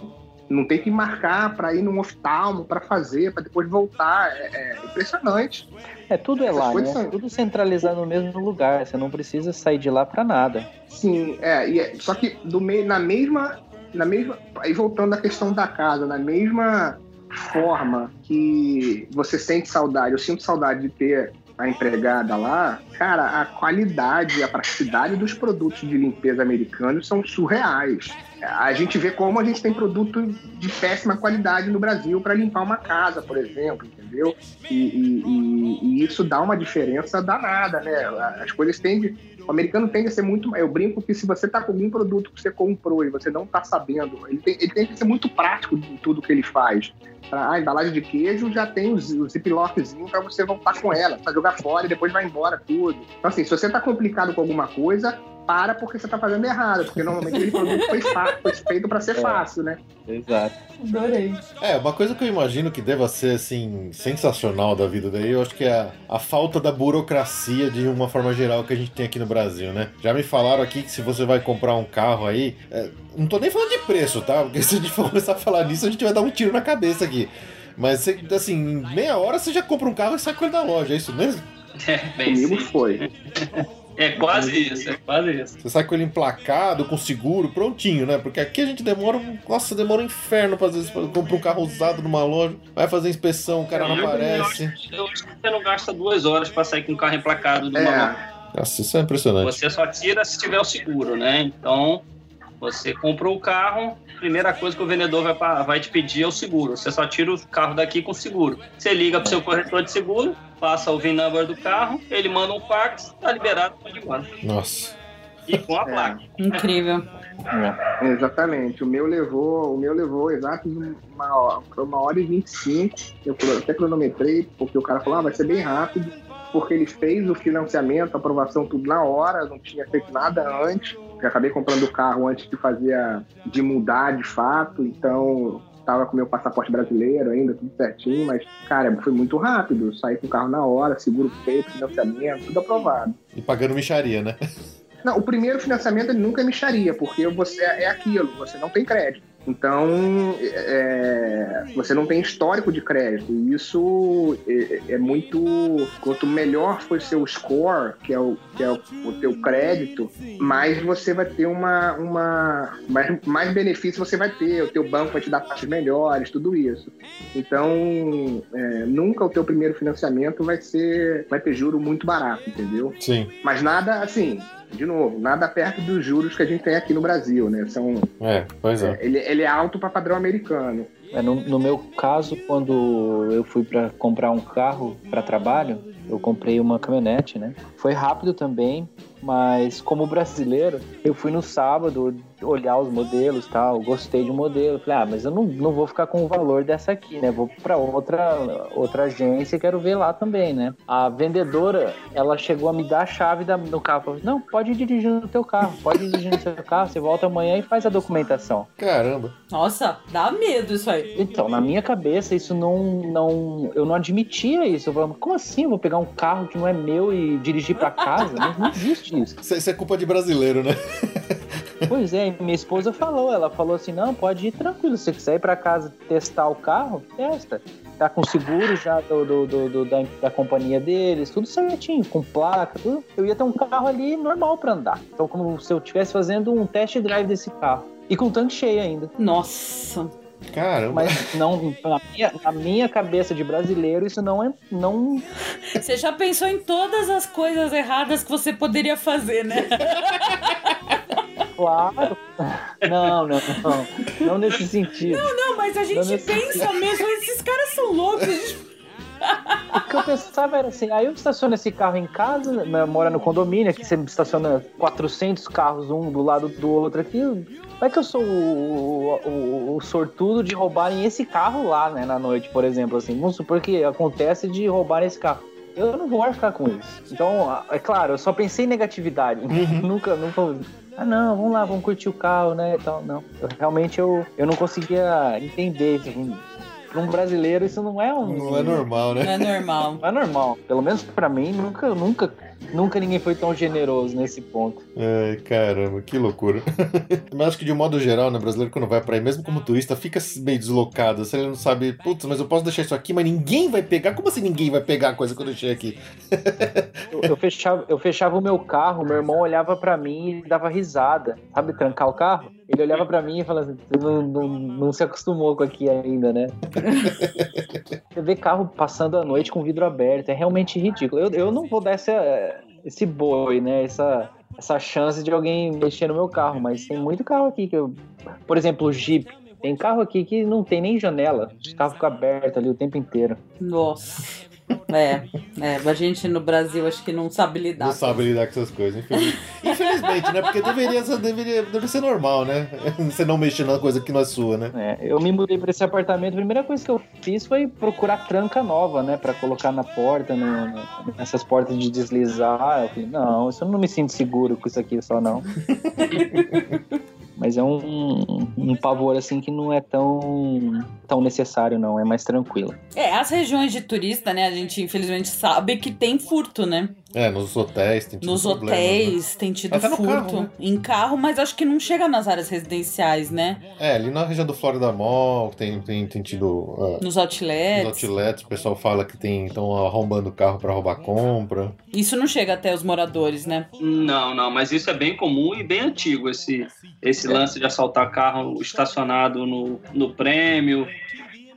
Não tem que marcar para ir num oftalmo para fazer, para depois voltar. É, é impressionante. É, tudo é Essas lá, né? são- Tudo centralizado no mesmo lugar. Você não precisa sair de lá pra nada. Sim, é, e é- só que do meio, na mesma, na mesma, aí voltando à questão da casa, na mesma forma que você sente saudade, eu sinto saudade de ter a empregada lá, cara, a qualidade, a praticidade dos produtos de limpeza americanos são surreais. A gente vê como a gente tem produto de péssima qualidade no Brasil para limpar uma casa, por exemplo, entendeu? E, e- e- isso dá uma diferença danada, né? As coisas tendem o americano tende a ser muito. Eu brinco que se você tá com algum produto que você comprou e você não tá sabendo, ele tem, ele tem que ser muito prático em tudo que ele faz. A embalagem de queijo já tem o ziplockzinho para você voltar com ela, para jogar fora e depois vai embora tudo. Então, assim, se você tá complicado com alguma coisa, para porque você tá fazendo errado, porque normalmente aquele produto foi, foi feito para ser É. fácil, né? Exato. Adorei. É, uma coisa que eu imagino que deva ser, assim, sensacional da vida daí, eu acho que é a, a falta da burocracia de uma forma geral que a gente tem aqui no Brasil, né? Já me falaram aqui que se você vai comprar um carro aí, é, não tô nem falando de preço, tá? Porque se a gente for começar a falar nisso, a gente vai dar um tiro na cabeça aqui. Mas, você, assim, em meia hora você já compra um carro e sai com ele da loja, é isso mesmo? É, bem Comigo sim. foi. <laughs> É quase isso, é quase isso. Você sai com ele emplacado, com seguro, prontinho, né? Porque aqui a gente demora, um- nossa, demora um inferno pra vezes pra comprar um carro usado numa loja, vai fazer inspeção, o cara não Eu- aparece. Eu acho que você não gasta duas horas pra sair com o carro emplacado de uma É. loja. Nossa, isso é impressionante. Você só tira se tiver o seguro, né? Então, você comprou o carro, primeira coisa que o vendedor vai, pa- vai te pedir é o seguro. Você só tira o carro daqui com seguro. Você liga pro seu corretor de seguro, passa o VIN number do carro, ele manda um fax, tá liberado, pode ir embora. Nossa. E com a É. placa. Incrível. É. Exatamente. O meu levou, o meu levou exato uma hora, uma hora e 25. Eu até cronometrei, porque o cara falou, ah, vai ser bem rápido, porque ele fez o financiamento, a aprovação tudo na hora, não tinha feito nada antes. Eu acabei comprando o carro antes de fazer de mudar de fato, então tava com meu passaporte brasileiro ainda, tudo certinho, mas, cara, foi muito rápido. Eu Saí com o carro na hora, seguro feito, financiamento, tudo aprovado. E pagando micharia, né? Não, o primeiro financiamento ele nunca é micharia, porque você é aquilo, você não tem crédito. Então, é, você não tem histórico de crédito. E isso é, é muito. Quanto melhor for seu score, que é o, que é o, o teu crédito, mais você vai ter uma. uma mais, mais benefício você vai ter. O teu banco vai te dar taxas melhores, tudo isso. Então, é, nunca o teu primeiro financiamento vai ser. vai ter juro muito barato, entendeu? Sim. Mas nada, assim, de novo, nada perto dos juros que a gente tem aqui no Brasil, né? São, É, pois é. ele, ele é alto para padrão americano. É, no, no meu caso, quando eu fui para comprar um carro para trabalho, eu comprei uma caminhonete, né? Foi rápido também, mas como brasileiro, eu fui no sábado olhar os modelos e tal, gostei de um modelo. Falei, ah, mas eu não, não vou ficar com o valor dessa aqui, né? Vou para outra, outra agência e quero ver lá também, né? A vendedora, ela chegou a me dar a chave da, do carro. Falou, não, pode ir dirigindo o teu carro, pode ir dirigindo o seu carro, você volta amanhã e faz a documentação. Caramba. Nossa, dá medo isso aí. Então, na minha cabeça, isso não. não eu não admitia isso. Eu falava, como assim? Eu vou pegar um carro que não é meu e dirigir pra casa? não existe isso. Isso é culpa de brasileiro, né? Pois é, minha esposa falou, ela falou assim: não, pode ir tranquilo. Se você quiser ir pra casa testar o carro, testa. Tá com seguro já do, do- do- do- da, da companhia deles, tudo certinho, com placa, tudo. Eu ia ter um carro ali normal pra andar. Então, como se eu estivesse fazendo um test drive desse carro. E com tanque cheio ainda. Nossa. Caramba. Mas não, na minha, na minha cabeça de brasileiro, isso não é. Não, Você já pensou em todas as coisas erradas que você poderia fazer, né? Claro. Não, não, não. Não nesse sentido. Não, mas a gente Não pensa mesmo, esses caras são loucos. gente- O que eu pensava era assim, aí eu estaciono esse carro em casa, né, mora no condomínio, aqui você estaciona 400 carros um do lado do outro aqui. Vai que eu sou o, o- o sortudo de roubarem esse carro lá, né, na noite, por exemplo, assim. Vamos supor que acontece de roubarem esse carro. Eu não vou arcar com isso. Então, é claro, eu só pensei em negatividade. <laughs> nunca, nunca. Ah, não, vamos lá, vamos curtir o carro, né? e tal. não. Eu- realmente eu, eu não conseguia entender isso. Para um brasileiro, isso não é um. Não é normal, né? Não é normal. Não é normal. Pelo menos pra mim, nunca, nunca, nunca ninguém foi tão generoso nesse ponto. Ai, caramba, que loucura. <laughs> Mas acho que de um modo geral, né, brasileiro quando vai pra aí, mesmo como turista, fica meio deslocado. Se ele não sabe, putz, mas eu posso deixar isso aqui, mas ninguém vai pegar. Como assim ninguém vai pegar a coisa que eu deixei aqui? Eu, eu fechava, eu fechava o meu carro, meu irmão olhava pra mim e dava risada. Sabe, trancar o carro? Ele olhava pra mim e falava assim: você não, não, não se acostumou com aqui ainda, né? <laughs> Você vê carro passando a noite com vidro aberto, é realmente ridículo. Eu, eu não vou dar essa, esse boi, né? Essa, essa chance de alguém mexer no meu carro, mas tem muito carro aqui que eu. Por exemplo, o Jeep. Tem carro aqui que não tem nem janela. O carro fica aberto ali o tempo inteiro. Nossa. É, é, a gente no Brasil acho que não sabe lidar. Não sabe lidar com essas coisas, infeliz- infelizmente, né? Porque deveria, ser- deveria, deve ser normal, né? <laughs> Você não mexer numa coisa que não é sua, né? É, eu me mudei pra esse apartamento. A primeira coisa que eu fiz foi procurar tranca nova, né? Pra colocar na porta, no- no- nessas portas de deslizar. Eu falei, não, isso eu não me sinto seguro com isso aqui só, não. <laughs> Mas é um, um pavor, assim, que não é tão, tão necessário, não. É mais tranquilo. É, as regiões de turista, né? A gente infelizmente sabe que tem furto, né? É, nos hotéis tem tido Nos problemas, né? hotéis tem tido Até no furto. carro, né? Em carro, mas acho que não chega nas áreas residenciais, né? É, ali na região do Florida Mall tem, tem, tem tido ah, Nos os outlets. outlets, o pessoal fala que tem estão arrombando o carro pra roubar compra. Isso não chega até os moradores, né? Não, não, mas isso é bem comum e bem antigo, esse, esse lance de assaltar carro estacionado no, no prêmio.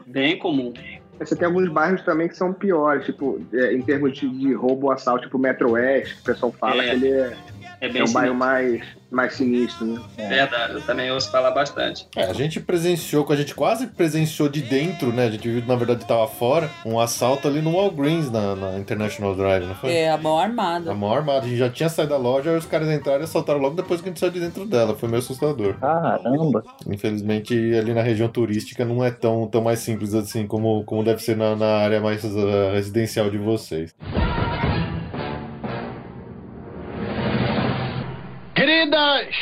Bem comum. Mas Você tem alguns bairros também que são piores, tipo, é, em termos de, de roubo ou assalto, tipo Metro Oeste, que o pessoal fala É, que ele é, É é um bairro mais, mais sinistro, né? Verdade, eu também ouço falar bastante. É, a gente presenciou, a gente quase presenciou de dentro, né? A gente viu, na verdade, tava fora, um assalto ali no Walgreens, na, na International Drive, não foi? É, a mão A armada. maior armada, a gente já tinha saído da loja, aí os caras entraram e assaltaram logo depois que a gente saiu de dentro dela. Foi meio assustador. Caramba! Infelizmente, ali na região turística não é tão, tão mais simples assim como, como deve ser na, na área mais ah, residencial de vocês.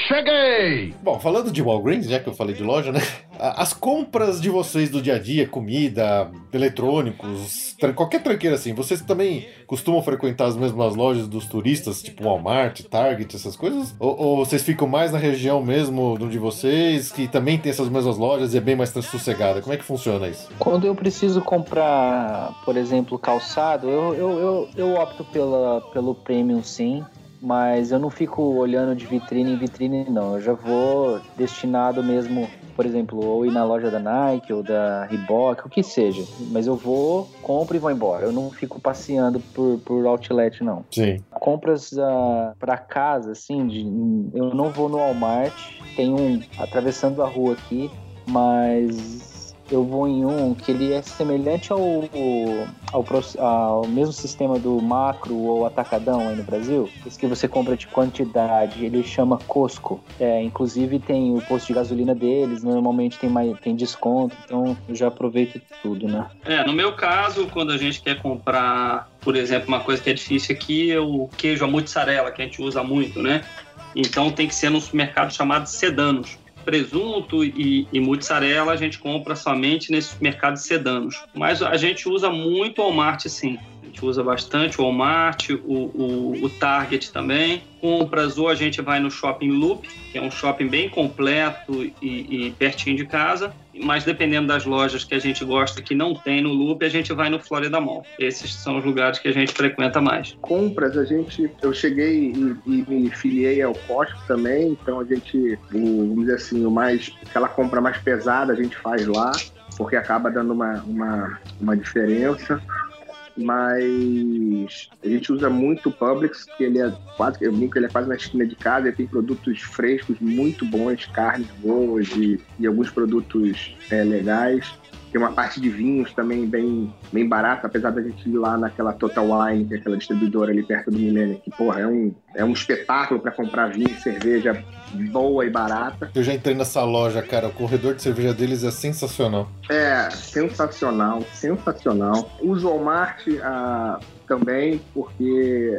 Cheguei! Bom, falando de Walgreens, já que eu falei de loja, né? As compras de vocês do dia a dia, comida, eletrônicos, qualquer tranqueira assim, vocês também costumam frequentar as mesmas lojas dos turistas, tipo Walmart, Target, essas coisas? Ou, ou vocês ficam mais na região mesmo do de vocês, que também tem essas mesmas lojas e é bem mais sossegada? Como é que funciona isso? Quando eu preciso comprar, por exemplo, calçado, eu, eu, eu, eu opto pela, pelo premium sim, mas eu não fico olhando de vitrine em vitrine, não. Eu já vou destinado mesmo, por exemplo, ou ir na loja da Nike ou da Reebok, o que seja. Mas eu vou, compro e vou embora. Eu não fico passeando por, por outlet, não. Sim. Compras ah, para casa, assim, de, eu não vou no Walmart, tem um atravessando a rua aqui, mas eu vou em um que ele é semelhante ao, ao, ao mesmo sistema do macro ou atacadão aí no Brasil. Esse que você compra de quantidade, ele chama Costco. É, inclusive tem o posto de gasolina deles, normalmente tem, mais, tem desconto, então eu já aproveito tudo, né? É, no meu caso, quando a gente quer comprar, por exemplo, uma coisa que é difícil aqui é o queijo a mozzarella, que a gente usa muito, né? Então tem que ser num supermercado chamado Sedanos. Presunto e, e mozzarella a gente compra somente nesses mercados sedanos. Mas a gente usa muito o Walmart, sim. Gente usa bastante o Walmart, o, o, o Target também. Compras ou a gente vai no Shopping Loop, que é um shopping bem completo e, e pertinho de casa. Mas dependendo das lojas que a gente gosta que não tem no Loop, a gente vai no Florida Mall. Esses são os lugares que a gente frequenta mais. Compras, a gente. Eu cheguei e, e me filiei ao Costco também, então a gente, vamos dizer assim, o mais. aquela compra mais pesada a gente faz lá, porque acaba dando uma, uma, uma diferença. Mas a gente usa muito o Publix, que ele é quase, eu brinco, ele é quase na esquina de casa, ele tem produtos frescos muito bons, carnes boas e, e alguns produtos é, legais. Tem uma parte de vinhos também bem, bem barata, apesar da gente ir lá naquela Total Wine, que é aquela distribuidora ali perto do Milênio, que, porra, é um, é um espetáculo para comprar vinho e cerveja boa e barata. Eu já entrei nessa loja, cara. O corredor de cerveja deles é sensacional. É, sensacional, sensacional. Uso o Walmart ah, também, porque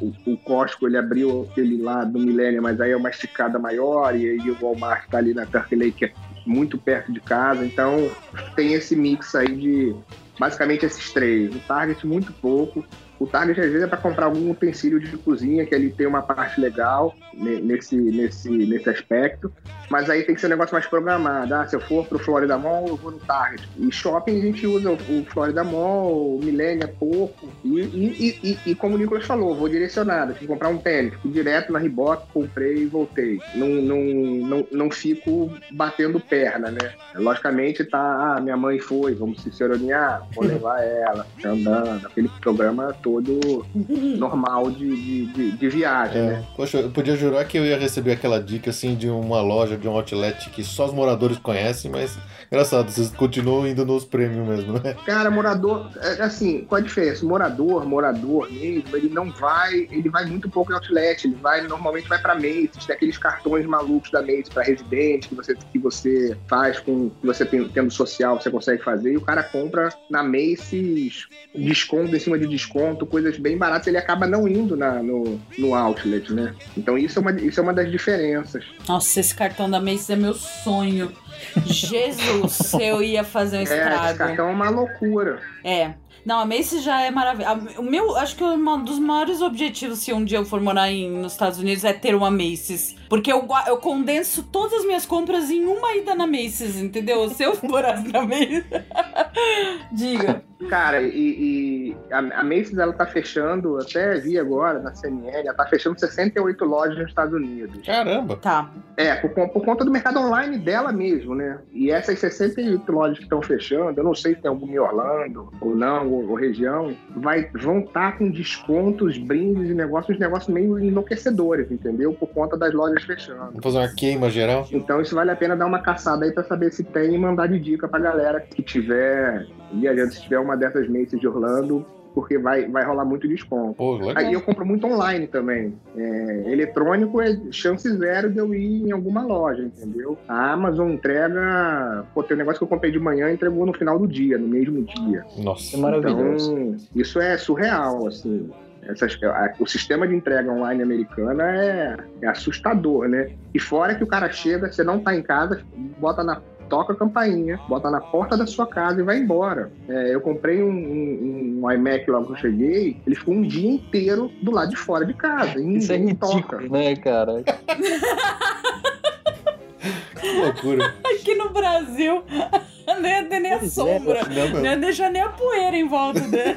o, o Costco ele abriu aquele lá do Milênio, mas aí é uma esticada maior, e aí o Walmart tá ali na Turkey Lake, é muito perto de casa, então tem esse mix aí de basicamente esses três. O Target muito pouco. O Target às vezes é para comprar algum utensílio de cozinha, que ele tem uma parte legal ne- nesse, nesse, nesse aspecto. Mas aí tem que ser um negócio mais programado. Ah, se eu for pro Florida Mall, eu vou no Target. E shopping a gente usa o, Florida Mall, o é pouco. E, e, e, e- e como o Nicolas falou, vou direcionado. Fui comprar um tênis, fui direto na Reebok, comprei e voltei. Não, não, não, não fico batendo perna, né? Logicamente tá, ah, minha mãe foi, vamos se seronear, vou levar ela, andando, aquele programa todo. Todo <laughs> normal de, de, de, de viagem, É. né? Poxa, eu podia jurar que eu ia receber aquela dica assim de uma loja, de um outlet que só os moradores conhecem, mas engraçado, vocês continuam indo nos prêmios mesmo, né? Cara, morador, é, assim, qual a diferença? Morador, morador mesmo, ele não vai, ele vai muito pouco em outlet, ele vai, normalmente vai pra Macy's, tem aqueles cartões malucos da Macy's pra residente que você, que você faz com, que você tem, tendo social, você consegue fazer, e o cara compra na Macy's desconto em cima de desconto, coisas bem baratas, ele acaba não indo na, no, no outlet, né? Então isso é uma, isso é uma das diferenças. Nossa, esse cartão da Macy's é meu sonho. <laughs> Jesus, se eu ia fazer um É, esse estrago. cartão é uma loucura. É. Não, a Macy's já é maravilhosa. O meu, acho que um dos maiores objetivos, se um dia eu for morar em, nos Estados Unidos, é ter uma Macy's. Porque eu, eu condenso todas as minhas compras em uma ida na Macy's, entendeu? Se eu morasse na Macy's. <laughs> Diga. Cara, e, e a, a Macy's ela tá fechando, até vi agora na CNN, ela tá fechando 68 lojas nos Estados Unidos. Caramba! Tá. É, por, por conta do mercado online dela mesmo, né? E essas 68 lojas que estão fechando, eu não sei se tem alguma em Orlando ou não, ou, ou região, vai, vão estar com descontos, brindes e negócios, negócios meio enlouquecedores, entendeu? Por conta das lojas fechando. Vamos fazer uma queima geral? Então isso vale a pena dar uma caçada aí pra saber se tem e mandar de dica pra galera que tiver viajando, se tiver uma dessas Macy's de Orlando, porque vai, vai rolar muito desconto. Pô. Aí eu compro muito online também. É, eletrônico é chance zero de eu ir em alguma loja, entendeu? A Amazon entrega. Pô, tem um negócio que eu comprei de manhã e entregou no final do dia, no mesmo dia. Nossa. É maravilhoso. Então, isso é surreal, assim. Essas- a- o sistema de entrega online americana é, é assustador, né? E fora que o cara chega, você não tá em casa, bota na toca a campainha, bota na porta da sua casa e vai embora. É, eu comprei um, um- um iMac logo que eu cheguei, ele ficou um dia inteiro do lado de fora de casa. E Isso é ridículo, toca. né, cara? <laughs> Que loucura. Aqui no Brasil, <laughs> não ia ter nem a Pois é, sombra. Não, Não meu. ia deixar nem a poeira em volta dele.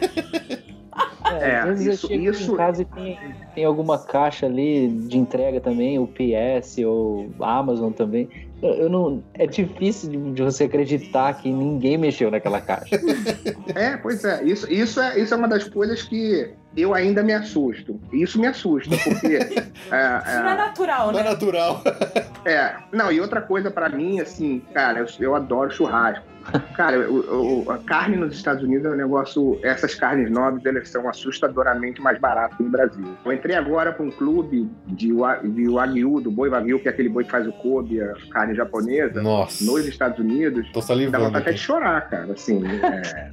É, às vezes isso- eu chego isso- em casa e tem, tem alguma caixa ali de entrega também, o PS ou Amazon também. Eu, não, é difícil de, de você acreditar que ninguém mexeu naquela caixa. <laughs> É, pois é. Isso, isso é. isso é uma das coisas que eu ainda me assusto. Isso me assusta, porque. <laughs> é, Isso não é é, natural, Não é né? natural. É, não, e outra coisa pra mim, assim, cara, eu, eu adoro churrasco. Cara, o- o- a carne nos Estados Unidos é um negócio. Essas carnes nobres, elas são assustadoramente mais baratas que no Brasil. Eu entrei agora pra um clube de, de Wagyu, do boi Wagyu, que é aquele boi que faz o Kobe, a carne japonesa, Nossa. nos Estados Unidos. Tô Dá salivando vontade até de chorar, cara. Assim, é,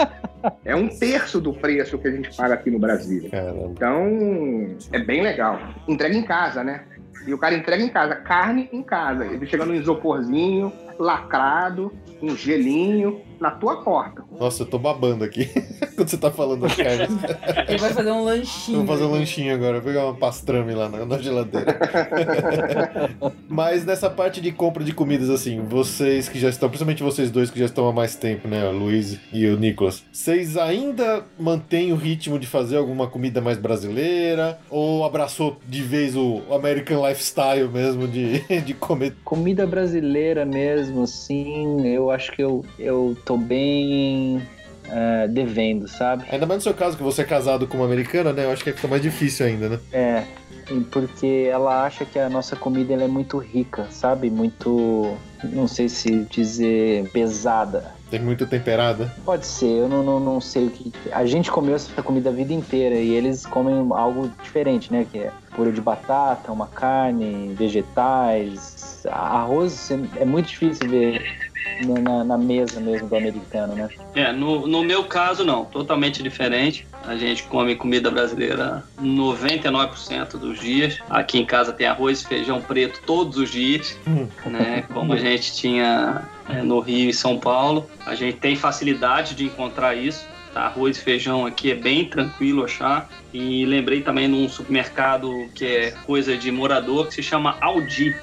é um terço do preço que a gente paga aqui no Brasil. Caramba. Então, é bem legal. Entrega em casa, né? E o cara entrega em casa, carne em casa. Ele chega num isoporzinho, lacrado, um gelinho, na tua porta. Nossa, eu tô babando aqui <laughs> quando você tá falando das carnes. Ele vai fazer um lanchinho. Vou fazer um lanchinho agora, vou pegar uma pastrame lá na, na geladeira. <laughs> Mas nessa parte de compra de comidas, assim, vocês que já estão, principalmente vocês dois que já estão há mais tempo, né, o Luiz e o Nicolas, vocês ainda mantêm o ritmo de fazer alguma comida mais brasileira? Ou abraçou de vez o American Lifestyle mesmo de, <laughs> de comer? Comida brasileira mesmo, assim, eu acho que eu, eu tô bem é, devendo, sabe? Ainda mais no seu caso, que você é casado com uma americana, né? Eu acho que fica mais difícil ainda, né? É, porque ela acha que a nossa comida é muito rica, sabe? Muito, não sei se dizer pesada. Tem muito temperada. Pode ser, eu não, não, não sei o que. A gente comeu essa comida a vida inteira e eles comem algo diferente, né? Que é purê de batata, uma carne, vegetais, arroz. É muito difícil ver na, na- mesa mesmo do americano, né? É, no, no meu caso, não. Totalmente diferente. A gente come comida brasileira 99% dos dias. Aqui em casa tem arroz e feijão preto todos os dias, Hum. né? Como a gente tinha é, no Rio e São Paulo. A gente tem facilidade de encontrar isso. Tá? Arroz e feijão aqui é bem tranquilo achar. E lembrei também de um supermercado que é coisa de morador que se chama Aldi.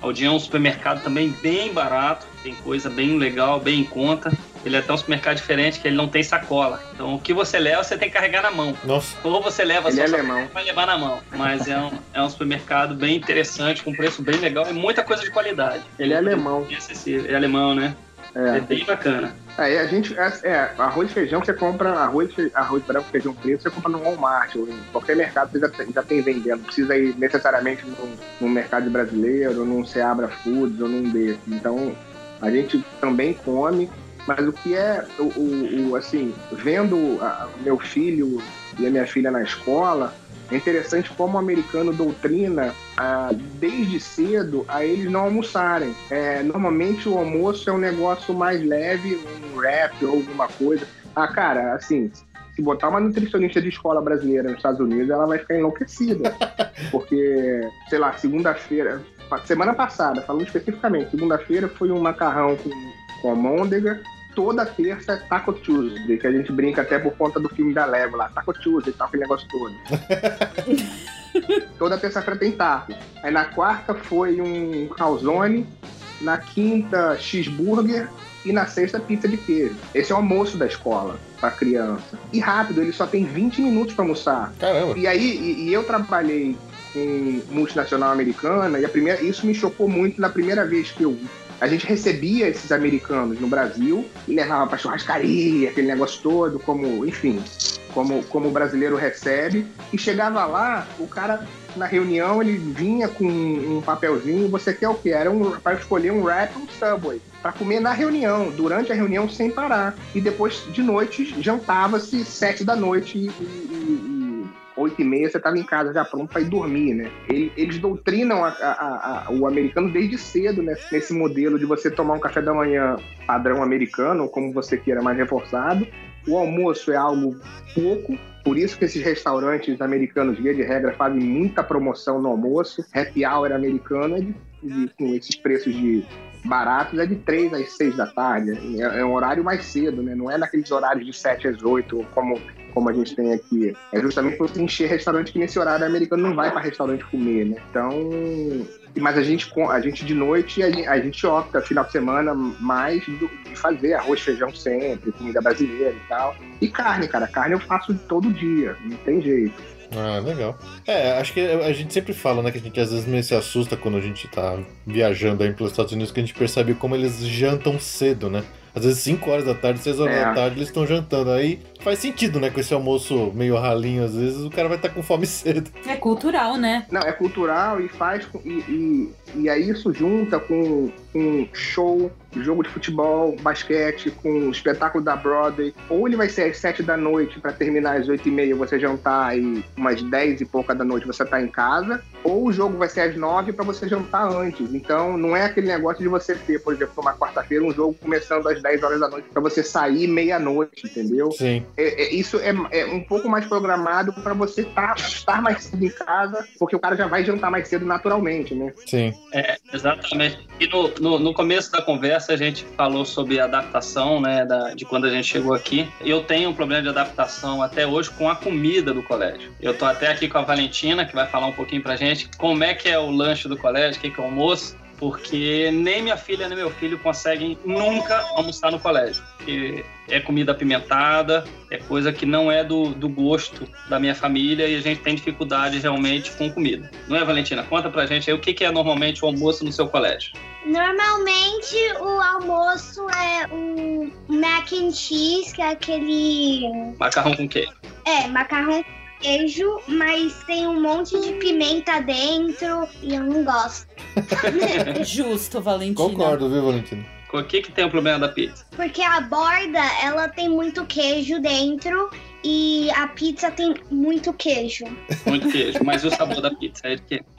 Aldi é um supermercado também bem barato, tem coisa bem legal, bem em conta. Ele é até um supermercado diferente que ele não tem sacola. Então o que você leva, você tem que carregar na mão. Nossa, Ou você leva Ele só é sacola, alemão. vai levar na mão. Mas é um, é um supermercado bem interessante, com preço bem legal e muita coisa de qualidade. Ele é alemão. Acessível. É alemão, né? É É. bem bacana. Aí a gente, é, é, arroz e feijão você compra, arroz, arroz branco, feijão preto, você compra no Walmart, ou em qualquer mercado você já tem, já tem vendendo. Não precisa ir necessariamente num, num mercado brasileiro, num Seabra Foods, ou num desse. Então, a gente também come, mas o que é, o, o- o, assim, vendo a- meu filho e a minha filha na escola, é interessante como o americano doutrina ah, desde cedo a eles não almoçarem. É, normalmente o almoço é um negócio mais leve, um wrap ou alguma coisa. Ah, cara, assim, se botar uma nutricionista de escola brasileira nos Estados Unidos, ela vai ficar enlouquecida. <laughs> Porque, sei lá, segunda-feira, semana passada, falando especificamente, segunda-feira foi um macarrão com, com almôndega. Toda terça é Taco Tuesday, que a gente brinca até por conta do filme da Lego lá, Taco Tuesday e tal, aquele negócio todo. <laughs> Toda terça-feira tem taco. Aí na quarta foi um calzone, na quinta cheeseburger e na sexta pizza de queijo. Esse é o almoço da escola para criança. E rápido, ele só tem 20 minutos para almoçar. Caramba. E aí, e, e eu trabalhei com multinacional americana e a primeira, isso me chocou muito na primeira vez que eu a gente recebia esses americanos no Brasil e levava para churrascaria, aquele negócio todo, como, enfim, como, como o brasileiro recebe. E chegava lá, o cara na reunião ele vinha com um papelzinho, você quer o quê? Era um, para escolher um wrap ou um subway. Para comer na reunião, durante a reunião sem parar. E depois de noite jantava-se sete da noite e, e- e- oito e meia você estava em casa já pronto para ir dormir, né? Ele- Eles doutrinam a- a- a- o americano desde cedo né? nesse modelo de você tomar um café da manhã padrão americano, como você queira, mais reforçado. O almoço é algo pouco, por isso que esses restaurantes americanos, via de regra, fazem muita promoção no almoço. Happy hour americano é de, de- com esses preços de baratos é de 3 às 6 da tarde. É, é um horário mais cedo, né? Não é naqueles horários de 7 às 8, como, como a gente tem aqui. É justamente para você encher restaurante que nesse horário americano não vai para restaurante comer, né? Então. Mas a gente, a gente de noite, a gente, a gente opta, final de semana, mais do- de fazer arroz, feijão sempre, comida brasileira e tal. E carne, cara. Carne eu faço todo dia, não tem jeito. Ah, legal. É, acho que a gente sempre fala, né, que a gente às vezes meio se assusta quando a gente tá viajando aí pelos Estados Unidos, que a gente percebe como eles jantam cedo, né? Às vezes 5 horas da tarde, 6 horas É. da tarde, eles estão jantando. Aí faz sentido, né? Com esse almoço meio ralinho, às vezes o cara vai estar com fome <laughs> cedo. É cultural, né? Não, é cultural e faz. com- E, e, e aí isso junta com, com show, jogo de futebol, basquete, com espetáculo da Broadway. Ou ele vai ser às sete da noite para terminar às oito e meia, você jantar e umas dez e pouca da noite você tá em casa. Ou o jogo vai ser às nove para você jantar antes. Então não é aquele negócio de você ter, por exemplo, uma quarta-feira, um jogo começando às 10 horas da noite para você sair meia-noite, entendeu? Sim. É- é- isso é, é um pouco mais programado para você tá- estar mais cedo em casa, porque o cara já vai jantar mais cedo naturalmente, né? Sim. É, exatamente. E no, no, no começo da conversa a gente falou sobre adaptação, né, da, de quando a gente chegou aqui. Eu tenho um problema de adaptação até hoje com a comida do colégio. Eu tô até aqui com a Valentina, que vai falar um pouquinho pra gente como é que é o lanche do colégio, o que que é o almoço, porque nem minha filha nem meu filho conseguem nunca almoçar no colégio. Porque é comida apimentada, é coisa que não é do, do gosto da minha família e a gente tem dificuldade realmente com comida. Não é, Valentina? Conta pra gente aí o que, que é normalmente o almoço no seu colégio. Normalmente o almoço é um mac and cheese, que é aquele. Macarrão com queijo. É, macarrão com queijo, mas tem um monte de pimenta dentro e eu não gosto. <laughs> Justo, Valentina. Concordo, viu, Valentina? O que, que tem o problema da pizza? Porque a borda, ela tem muito queijo dentro e a pizza tem muito queijo. Muito queijo. Mas o sabor da pizza? É de quê? <laughs>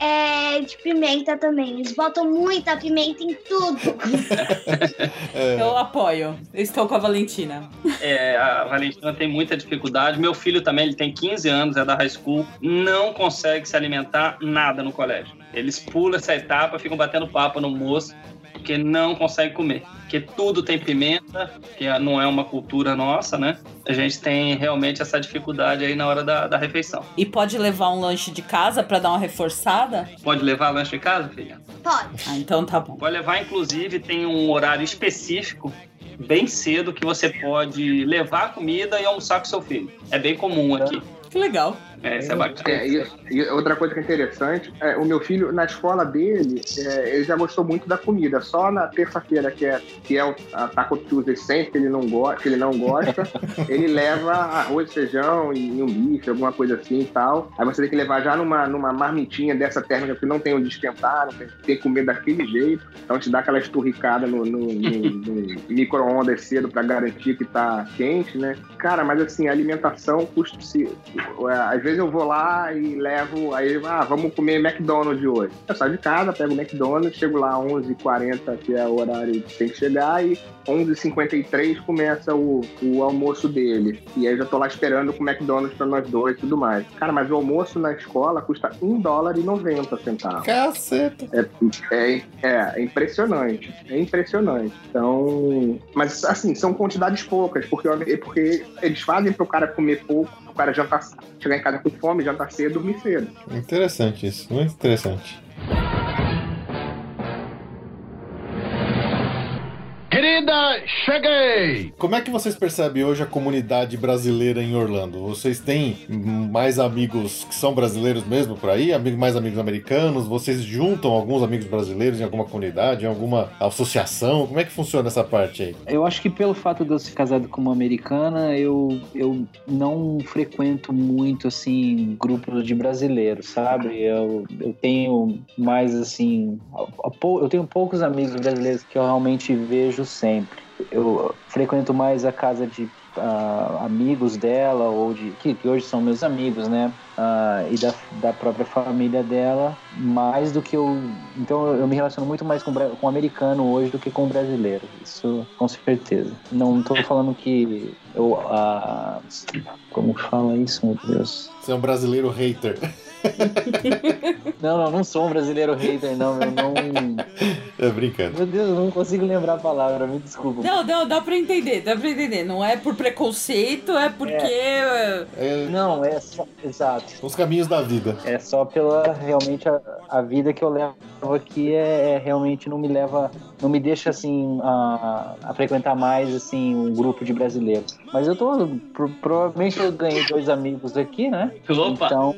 É de pimenta também. Eles botam muita pimenta em tudo. <laughs> É, Eu apoio. Eu estou com a Valentina. É, a Valentina tem muita dificuldade. Meu filho também, ele tem 15 anos, é da high school, não consegue se alimentar nada no colégio. Eles pulam essa etapa, ficam batendo papo no moço, porque não consegue comer. Porque tudo tem pimenta, que não é uma cultura nossa, né? A gente tem realmente essa dificuldade aí na hora da, da refeição. E pode levar um lanche de casa pra dar uma reforçada? Pode levar lanche de casa, filha? Pode. Ah, então tá bom. Pode levar, inclusive, tem um horário específico, bem cedo, que você pode levar a comida e almoçar com seu filho. É bem comum aqui. Que legal. É, isso é bacana. É, e, e outra coisa que é interessante, é, o meu filho, na escola dele, é, ele já gostou muito da comida. Só na terça-feira, que é, que é o a Taco Tuesday sempre, que ele não, go que ele não gosta, <laughs> ele leva arroz, feijão e, um bife, alguma coisa assim e tal. Aí você tem que levar já numa, numa marmitinha dessa térmica que não tem onde esquentar, não tem, tem que comer daquele jeito. Então te dá aquela esturricada no, no, no, no <laughs> micro-ondas cedo pra garantir que tá quente, né? Cara, mas assim, a alimentação custa. Se, é, às vezes eu vou lá e levo. Aí, ah, vamos comer McDonald's hoje. Eu saio de casa, pego o McDonald's, chego lá às 11h40, que é o horário que tem que chegar, e 11h53 começa o, o almoço dele. E aí eu já tô lá esperando com o McDonald's pra nós dois e tudo mais. Cara, mas o almoço na escola custa 1 dólar e 90 centavos. Caceta. É, é, é impressionante. É impressionante. Então. Mas assim, são quantidades poucas, porque, porque eles fazem pro cara comer pouco, pro cara jantar, chegar em casa com fome, jantar cedo, dormir cedo. Interessante isso, muito interessante. Querida, cheguei! Como é que vocês percebem hoje a comunidade brasileira em Orlando? Vocês têm mais amigos que são brasileiros mesmo por aí? Amigos, mais amigos americanos? Vocês juntam alguns amigos brasileiros em alguma comunidade, em alguma associação? Como é que funciona essa parte aí? Eu acho que pelo fato de eu ser casado com uma americana, eu, eu não frequento muito, assim, grupos de brasileiros, sabe? Eu, eu tenho mais, assim... Eu tenho poucos amigos brasileiros que eu realmente vejo sempre. Eu frequento mais a casa de uh, amigos dela, ou de. Que, que, hoje são meus amigos, né? Uh, e da, da própria família dela, mais do que eu. Então eu me relaciono muito mais com, com o americano hoje do que com o brasileiro. Isso com certeza. Não estou falando que eu. Uh, como fala isso, meu Deus? Você é um brasileiro hater. <laughs> não, não, não sou um brasileiro hater, não. Eu não. É brincando. Meu Deus, eu não consigo lembrar a palavra, me desculpa. Não, não, dá pra entender, dá pra entender. Não é por preconceito, é porque. É... É... Não, é só. Exato. Os caminhos da vida. É só pela realmente a, a vida que eu levo aqui é, é, realmente não me leva, não me deixa assim a, a, frequentar mais assim um grupo de brasileiros. Mas eu tô pro, provavelmente eu ganhei dois amigos aqui, né? Opa. Então,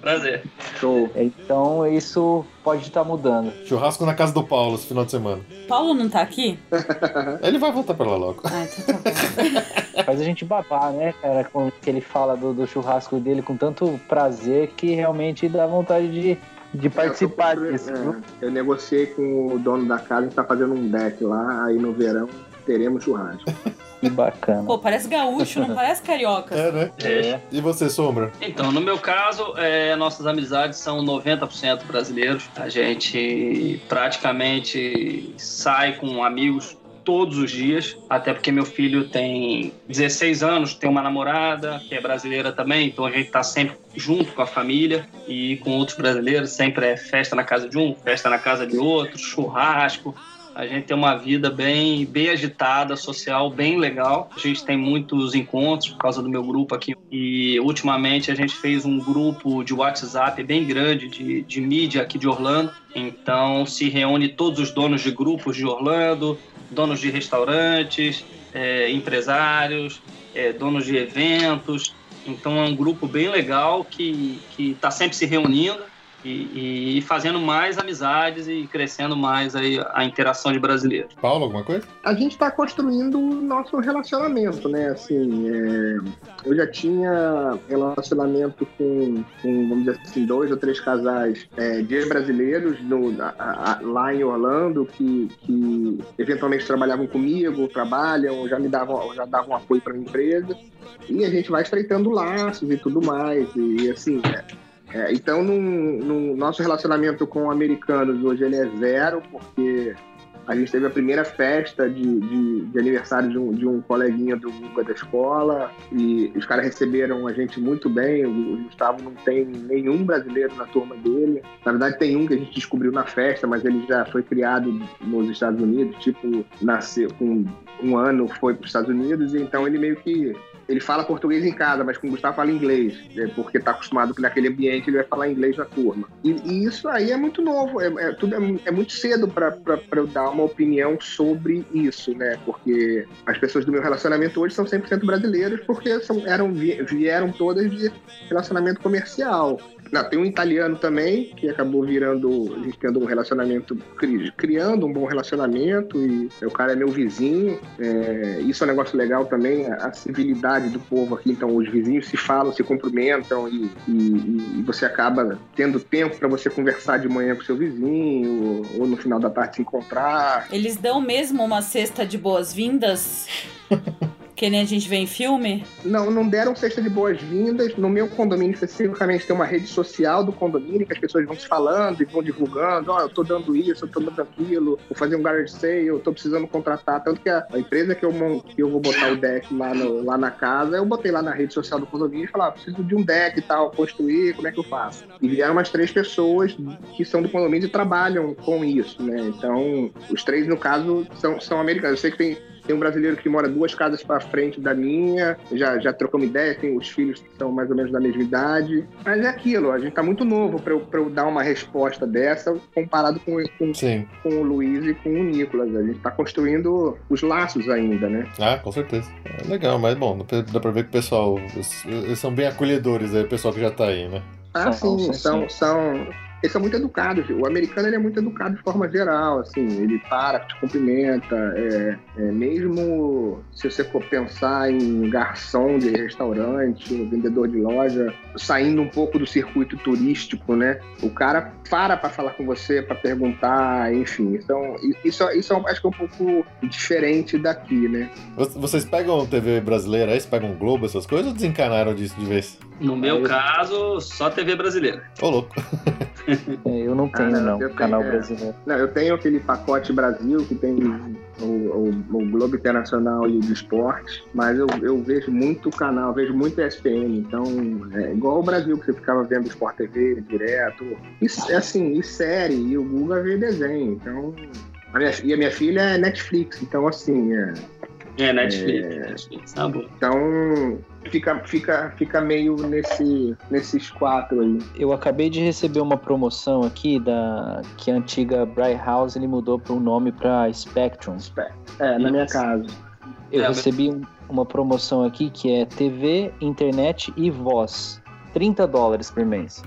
prazer. Show. Então isso pode estar mudando. Churrasco na casa do Paulo esse final de semana. Paulo não tá aqui? <laughs> ele vai voltar pra lá logo. Ah, então tá bom. <laughs> Faz a gente babar, né, cara? Com que ele fala do, do churrasco dele com tanto prazer que realmente dá vontade de de participar eu disso. É, eu negociei com o dono da casa, a gente tá fazendo um deck lá, aí no verão teremos churrasco. <laughs> Que bacana. Pô, parece gaúcho, não <laughs> parece carioca. É, né? É. E você, Sombra? Então, no meu caso, é, nossas amizades são 90% brasileiros. A gente praticamente sai com amigos todos os dias, até porque meu filho tem 16 anos, tem uma namorada que é brasileira também, então a gente tá sempre junto com a família e com outros brasileiros, sempre é festa na casa de um, festa na casa de outro, churrasco. A gente tem uma vida bem, bem agitada, social, bem legal. A gente tem muitos encontros por causa do meu grupo aqui. E ultimamente a gente fez um grupo de WhatsApp bem grande de, de mídia aqui de Orlando. Então se reúne todos os donos de grupos de Orlando, donos de restaurantes, é, empresários, é, donos de eventos. Então é um grupo bem legal que está sempre se reunindo e, e, fazendo mais amizades e crescendo mais aí a interação de brasileiros. Paulo, alguma coisa? A gente está construindo o nosso relacionamento, né? Assim, é... eu já tinha relacionamento com, com, vamos dizer assim, dois ou três casais é, de brasileiros no, a, a, lá em Orlando que, que eventualmente trabalhavam comigo, trabalham, já me davam, já davam apoio para a empresa. E a gente vai estreitando laços e tudo mais. E assim, é, é, então, no, no, nosso relacionamento com americanos hoje ele é zero, porque a gente teve a primeira festa de, de, de aniversário de um, de um coleguinha do Guga da escola e os caras receberam a gente muito bem. O Gustavo não tem nenhum brasileiro na turma dele. Na verdade, tem um que a gente descobriu na festa, mas ele já foi criado nos Estados Unidos, tipo, nasceu com um ano, foi para os Estados Unidos, e então ele meio que ele fala português em casa, mas com o Gustavo fala inglês, né, porque tá acostumado que naquele ambiente ele vai falar inglês na turma. E, e isso aí é muito novo, é, é tudo é, é muito cedo para eu dar uma opinião sobre isso, né? Porque as pessoas do meu relacionamento hoje são 100% brasileiros, porque são, eram, vieram todas de relacionamento comercial. Não, tem um italiano também, que acabou virando, a gente tendo um relacionamento, criando um bom relacionamento, e o cara é meu vizinho. É, isso é um negócio legal também, a civilidade do povo aqui. Então, os vizinhos se falam, se cumprimentam, e, e, e você acaba tendo tempo para você conversar de manhã com seu vizinho, ou, ou no final da tarde se encontrar. Eles dão mesmo uma cesta de boas-vindas? <laughs> Que nem a gente vê em filme? Não, não deram cesta de boas-vindas. No meu condomínio, especificamente, tem uma rede social do condomínio que as pessoas vão se falando e vão divulgando. Ó, oh, eu tô dando isso, eu tô dando aquilo, vou fazer um garage sale, eu tô precisando contratar. Tanto que a, empresa que eu, que eu vou botar o deck lá, no, lá na casa, eu botei lá na rede social do condomínio e falei, ah, preciso de um deck e tal, construir, como é que eu faço? E vieram umas três pessoas que são do condomínio e trabalham com isso, né? Então, os três, no caso, são, são americanos. Eu sei que tem tem um brasileiro que mora duas casas para frente da minha, já, já trocamos ideia, tem os filhos que são mais ou menos da mesma idade. Mas é aquilo, a gente tá muito novo para eu, eu dar uma resposta dessa comparado com, com, com o Luiz e com o Nicolas. A gente tá construindo os laços ainda, né? Ah, com certeza. É legal, mas bom, dá para ver que o pessoal, eles, são bem acolhedores aí, o pessoal que já tá aí, né? Ah, sim, são, são, eles são muito educados. O americano ele é muito educado de forma geral, assim, ele para, te cumprimenta. É, é, mesmo se você for pensar em garçom de restaurante, vendedor de loja, saindo um pouco do circuito turístico, né? O cara para para falar com você, para perguntar, enfim. Então, isso, isso acho que é um pouco diferente daqui, né? Vocês pegam TV brasileira aí, vocês pegam Globo, essas coisas, ou desencanaram disso de vez? No meu caso, só TV brasileira. Ô, louco. <laughs> É, eu não tenho, ah, não, não canal tenho, brasileiro. Não, eu tenho aquele pacote Brasil que tem o, o, o Globo Internacional e o de esporte, mas eu, eu vejo muito canal, vejo muito ESPN, então é igual o Brasil, que você ficava vendo Sport TV direto. E, assim, e série, e o Google vê desenho, então. A minha, e a minha filha é Netflix, então assim. É, é Netflix, é, Netflix, tá bom. Então, fica, fica, fica meio nesse, nesses quatro aí. Eu acabei de receber uma promoção aqui da que a antiga Bright House ele mudou para o nome para Spectrum. É, na minha casa. Eu é, recebi mas... uma promoção aqui que é TV, internet e voz. 30 dólares por mês.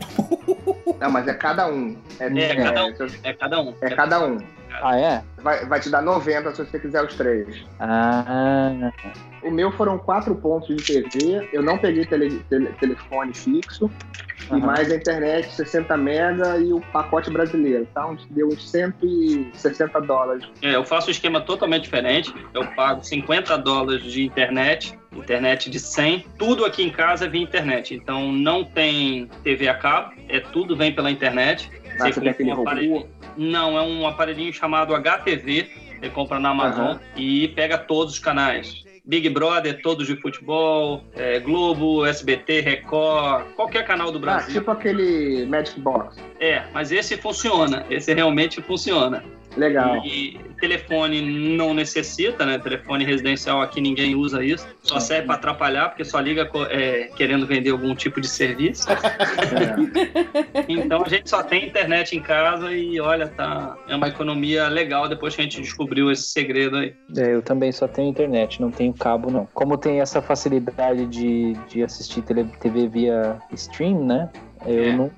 Não, mas é cada um. É, é, é cada um. É cada um. É cada um. Ah, é? Vai, vai te dar 90 se você quiser os três. Ah. O meu foram quatro pontos de TV. Eu não peguei tele, tele, telefone fixo. Uhum. E mais a internet, 60 mega e o pacote brasileiro, tá? Onde deu uns 160 dólares. É, eu faço um esquema totalmente diferente. Eu pago 50 dólares de internet, internet de 100. Tudo aqui em casa é via internet. Então não tem TV a cabo, é tudo vem pela internet. Ah, você, você tem aquele aparelho... Não, é um aparelhinho chamado HTV. Você compra na Amazon uhum. e pega todos os canais. Big Brother, todos de futebol, é, Globo, SBT, Record, qualquer canal do ah, Brasil. Ah, tipo aquele Magic Box. É, mas esse funciona, esse realmente funciona. Legal. E telefone não necessita, né? Telefone residencial aqui ninguém usa isso. Só serve para atrapalhar, porque só liga é, querendo vender algum tipo de serviço. É. <laughs> Então a gente só tem internet em casa e olha, tá. É uma economia legal depois que a gente descobriu esse segredo aí. É, eu também só tenho internet, não tenho cabo, não. Como tem essa facilidade de, de assistir TV via stream, né? Eu é. não,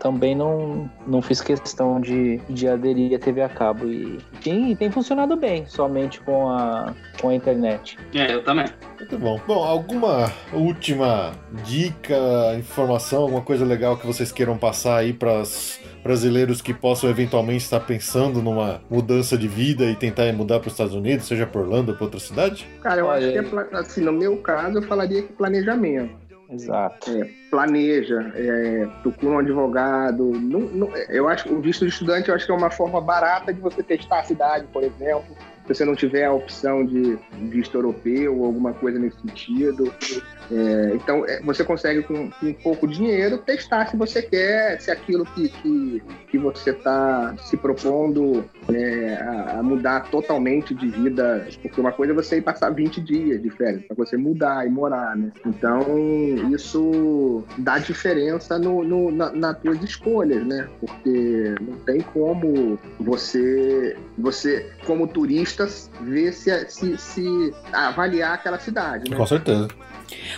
também não, não fiz questão de, de aderir à TV a cabo. E tem, tem funcionado bem, somente com a, com a internet. É, eu também. Muito bom. Bom, alguma última dica, informação, alguma coisa legal que vocês queiram passar aí para os brasileiros que possam eventualmente estar pensando numa mudança de vida e tentar mudar para os Estados Unidos, seja por Orlando ou para outra cidade? Cara, eu acho que, é, assim, no meu caso, eu falaria que planejamento. Exato. É, planeja, é, procura um advogado. Não, não- eu acho o visto de estudante eu acho que é uma forma barata de você testar a cidade, por exemplo. Se você não tiver a opção de visto europeu ou alguma coisa nesse sentido. É, então, é, você consegue com, com pouco dinheiro testar se você quer, se aquilo que, que, que você está se propondo é, a, a mudar totalmente de vida. Porque uma coisa é você ir passar 20 dias de férias, para você mudar e morar, né? Então, isso dá diferença no, no, na, nas escolhas, né? Porque não tem como você, você como turista, ver se, se, se avaliar aquela cidade, né? Com certeza.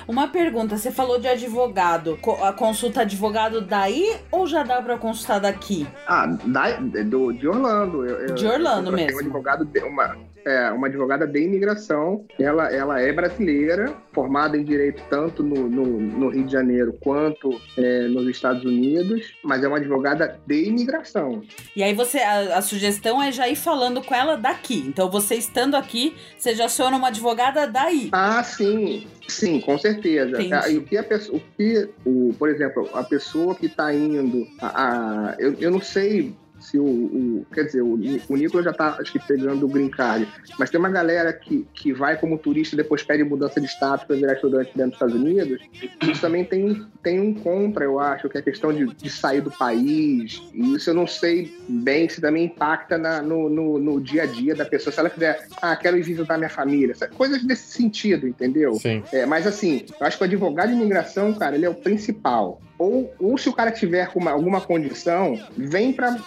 Uma pergunta, você falou de advogado. A consulta advogado daí ou já dá pra consultar daqui? Ah, da, do, de Orlando. Eu- De Orlando eu mesmo. Um advogado uma, é, uma advogada de imigração. Ela, ela é brasileira, formada em direito tanto no, no, no Rio de Janeiro quanto é, nos Estados Unidos, mas é uma advogada de imigração. E aí você, a, a sugestão é já ir falando com ela daqui. Então você estando aqui, você já aciona uma advogada daí. Ah, sim. Sim, com certeza. Entendi. Ah, E o que a pessoa, o que, o, por exemplo, a pessoa que está indo, a, a- eu, eu não sei se o, o- quer dizer, o, o Nicolas já está acho que pegando o green card, mas tem uma galera que, que vai como turista e depois pede mudança de status para virar estudante dentro dos Estados Unidos. Isso também tem, tem um contra, eu acho, que é a questão de, de sair do país. E isso eu não sei bem se também impacta na- no, no, no dia a dia da pessoa. Se ela quiser, ah, quero ir visitar minha família, coisas desse sentido, entendeu? Sim. É, mas assim, eu acho que o advogado de imigração, cara, ele é o principal. Ou, ou se o cara tiver uma- alguma condição, vem para,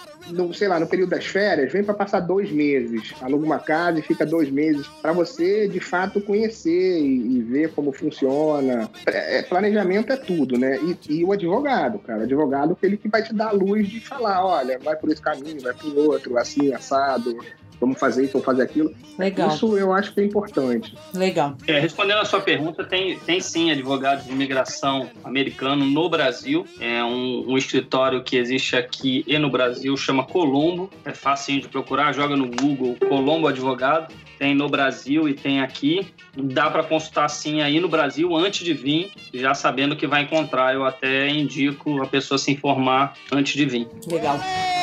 sei lá, no período das férias, vem para passar dois meses, aluga uma casa e fica dois meses, para você de fato conhecer e, e ver como funciona. É, é, planejamento é tudo, né? E, e o advogado, cara, o advogado é ele que vai te dar a luz de falar, olha, vai por esse caminho, vai por outro, assim, assado. Vamos fazer isso ou fazer aquilo. Legal, Isso eu acho que é importante. legal. É, respondendo a sua pergunta, tem, tem sim advogado de imigração americano no Brasil. É um, um escritório que existe aqui e no Brasil, chama Colombo. É facinho de procurar, joga no Google Colombo Advogado. Tem no Brasil e tem aqui. Dá para consultar sim aí no Brasil antes de vir, já sabendo que vai encontrar. Eu até indico a pessoa se informar antes de vir. Legal.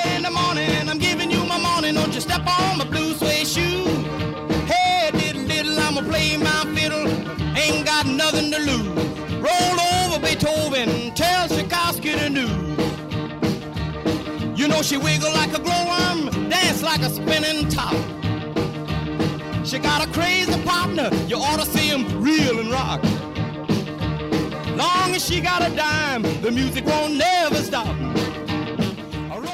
In step on my blue suede shoe. Hey, diddle diddle, I'ma play my fiddle. Ain't got nothing to lose. Roll over Beethoven, tell Tchaikovsky to do. You know she wiggle like a glowworm, dance like a spinning top. She got a crazy partner, you ought to see him reel and rock. Long as she got a dime, the music won't never stop.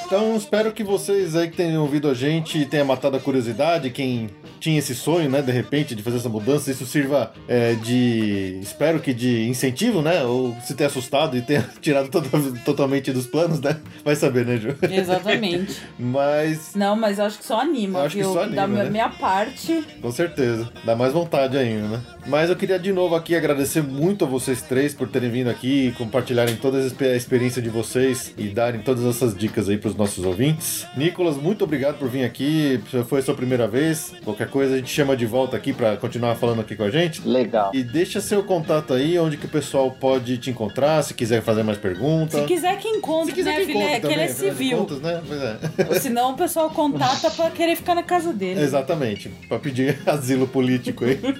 Então, espero que vocês aí que tenham ouvido a gente tenham matado a curiosidade, quem tinha esse sonho, né, de repente, de fazer essa mudança, isso sirva é, de, espero que de incentivo, né, ou se tenha assustado e tenha <laughs> tirado to- totalmente dos planos, né, vai saber, né, Ju? Exatamente. <laughs> Mas, Não, mas eu acho que só anima, Eu acho que viu? só anima, da minha- né? minha parte. com certeza, dá mais vontade ainda, né. Mas eu queria de novo aqui agradecer muito a vocês três por terem vindo aqui, compartilharem toda a experiência de vocês e darem todas essas dicas aí pros nossos ouvintes. Nicolas, muito obrigado por vir aqui, foi a sua primeira vez, qualquer coisa a gente chama de volta aqui pra continuar falando aqui com a gente. Legal. E deixa seu contato aí, onde que o pessoal pode te encontrar, se quiser fazer mais perguntas. Se quiser que encontre, Se quiser né, que filha? encontre É que ele é também, civil. contas, né? Pois é. Ou senão o pessoal contata pra querer ficar na casa dele. Exatamente, pra pedir <laughs> asilo político aí. <laughs>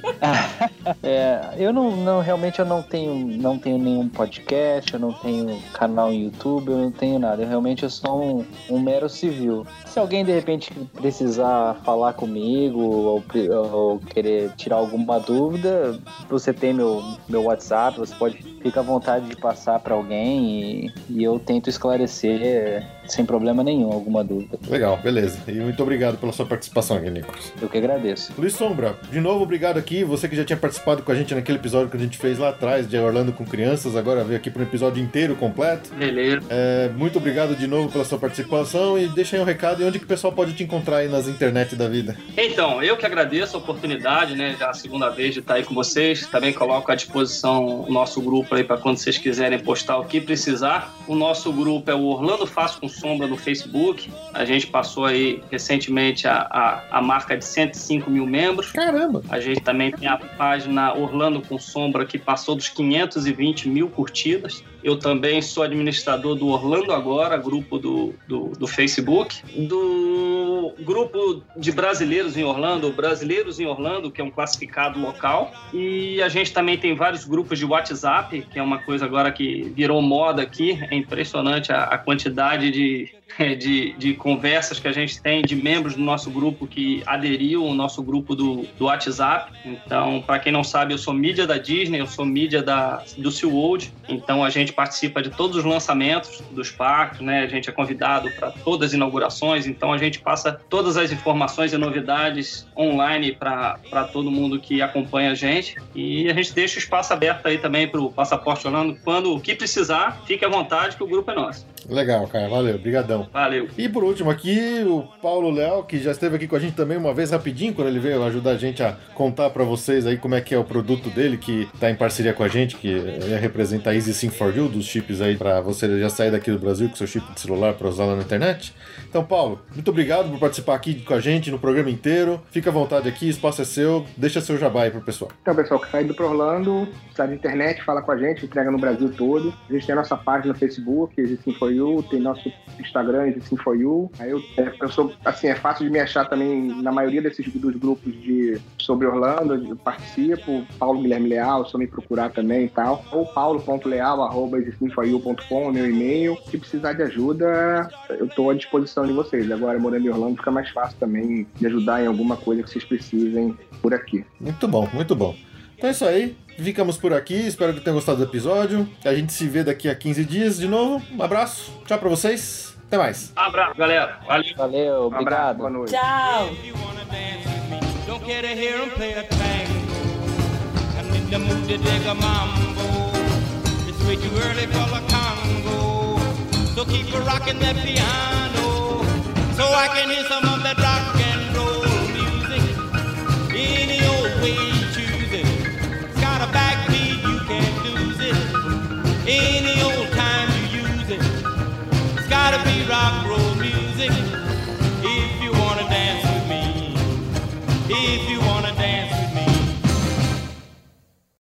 É, eu não, não realmente eu não tenho, não tenho nenhum podcast, eu não tenho canal no YouTube, eu não tenho nada. Eu realmente eu sou um, um mero civil. Se alguém de repente precisar falar comigo ou, ou querer tirar alguma dúvida, você tem meu, meu WhatsApp, você pode fica à vontade de passar para alguém e, e eu tento esclarecer sem problema nenhum alguma dúvida. Legal, beleza. E muito obrigado pela sua participação aqui, Nicolas. Eu que agradeço. Luiz Sombra, de novo obrigado aqui. Você que já tinha participado com a gente naquele episódio que a gente fez lá atrás de Orlando com crianças, agora veio aqui para um episódio inteiro completo. Beleza. É, muito obrigado de novo pela sua participação e deixa aí um recado e onde que o pessoal pode te encontrar aí nas internet da vida. Então, eu que agradeço a oportunidade, né? Já a segunda vez de estar aí com vocês. Também coloco à disposição o nosso grupo aí para quando vocês quiserem postar o que precisar. O nosso grupo é o Orlando Fácil Sombra no Facebook. A gente passou aí recentemente a, a, a marca de 105 mil membros. Caramba! A gente também tem a página Orlando com Sombra, que passou dos 520 mil curtidas. Eu também sou administrador do Orlando Agora, grupo do, do, do, Facebook. Do grupo de brasileiros em Orlando, Brasileiros em Orlando, que é um classificado local. E a gente também tem vários grupos de WhatsApp, que é uma coisa agora que virou moda aqui. É impressionante a, a quantidade de, de, de, conversas que a gente tem de membros do nosso grupo que aderiu ao nosso grupo do, do WhatsApp. Então, para quem não sabe, eu sou mídia da Disney, eu sou mídia da, do SeaWorld. Então, a gente participa de todos os lançamentos dos parques, né? A gente é convidado para todas as inaugurações. Então, a gente passa todas as informações e novidades online para todo mundo que acompanha a gente. E a gente deixa o espaço aberto aí também para o Passaporte Orlando. Quando o que precisar, fique à vontade que o grupo é nosso. Legal, cara. Valeu. Obrigadão. Valeu. E por último aqui, o Paulo Léo, que já esteve aqui com a gente também uma vez rapidinho, quando ele veio ajudar a gente a contar para vocês aí como é que é o produto dele, que tá em parceria com a gente, que ele representa a Easy Sim for You, dos chips aí para você já sair daqui do Brasil com seu chip de celular para usar lá na internet. Então, Paulo, muito obrigado por participar aqui com a gente no programa inteiro. Fica à vontade aqui, o espaço é seu. Deixa seu jabá aí pro pessoal. Então, pessoal, que sai do Pro Orlando, sai da internet, fala com a gente, entrega no Brasil todo. A gente tem a nossa página no Facebook, Easy Sim for You, tem nosso Instagram, Easy Sim for You. Aí eu, é, eu sou, assim, é fácil de me achar também na maioria desses dos grupos de sobre Orlando, eu participo. Paulo Guilherme Leal, só me procurar também e tal. Ou paulo.leal, arroba meu e-mail. Se precisar de ajuda, eu tô à disposição de vocês. Agora, morando em Orlando, fica mais fácil também de ajudar em alguma coisa que vocês precisem por aqui. Muito bom, muito bom. Então é isso aí. Ficamos por aqui. Espero que tenham gostado do episódio. A gente se vê daqui a 15 dias de novo. Um abraço. Tchau pra vocês. Até mais. Abraço, galera. Valeu. Valeu, Um abraço, obrigado. boa noite. Tchau. If you wanna dance with me, don't care to hear 'em play a tango. I'm in the mood to dig a mambo. It's way too early for the Congo. So keep a rocking that piano. So I can hear some of that rock and roll music. Any old way gotta be rock roll music. If you wanna dance with me, if you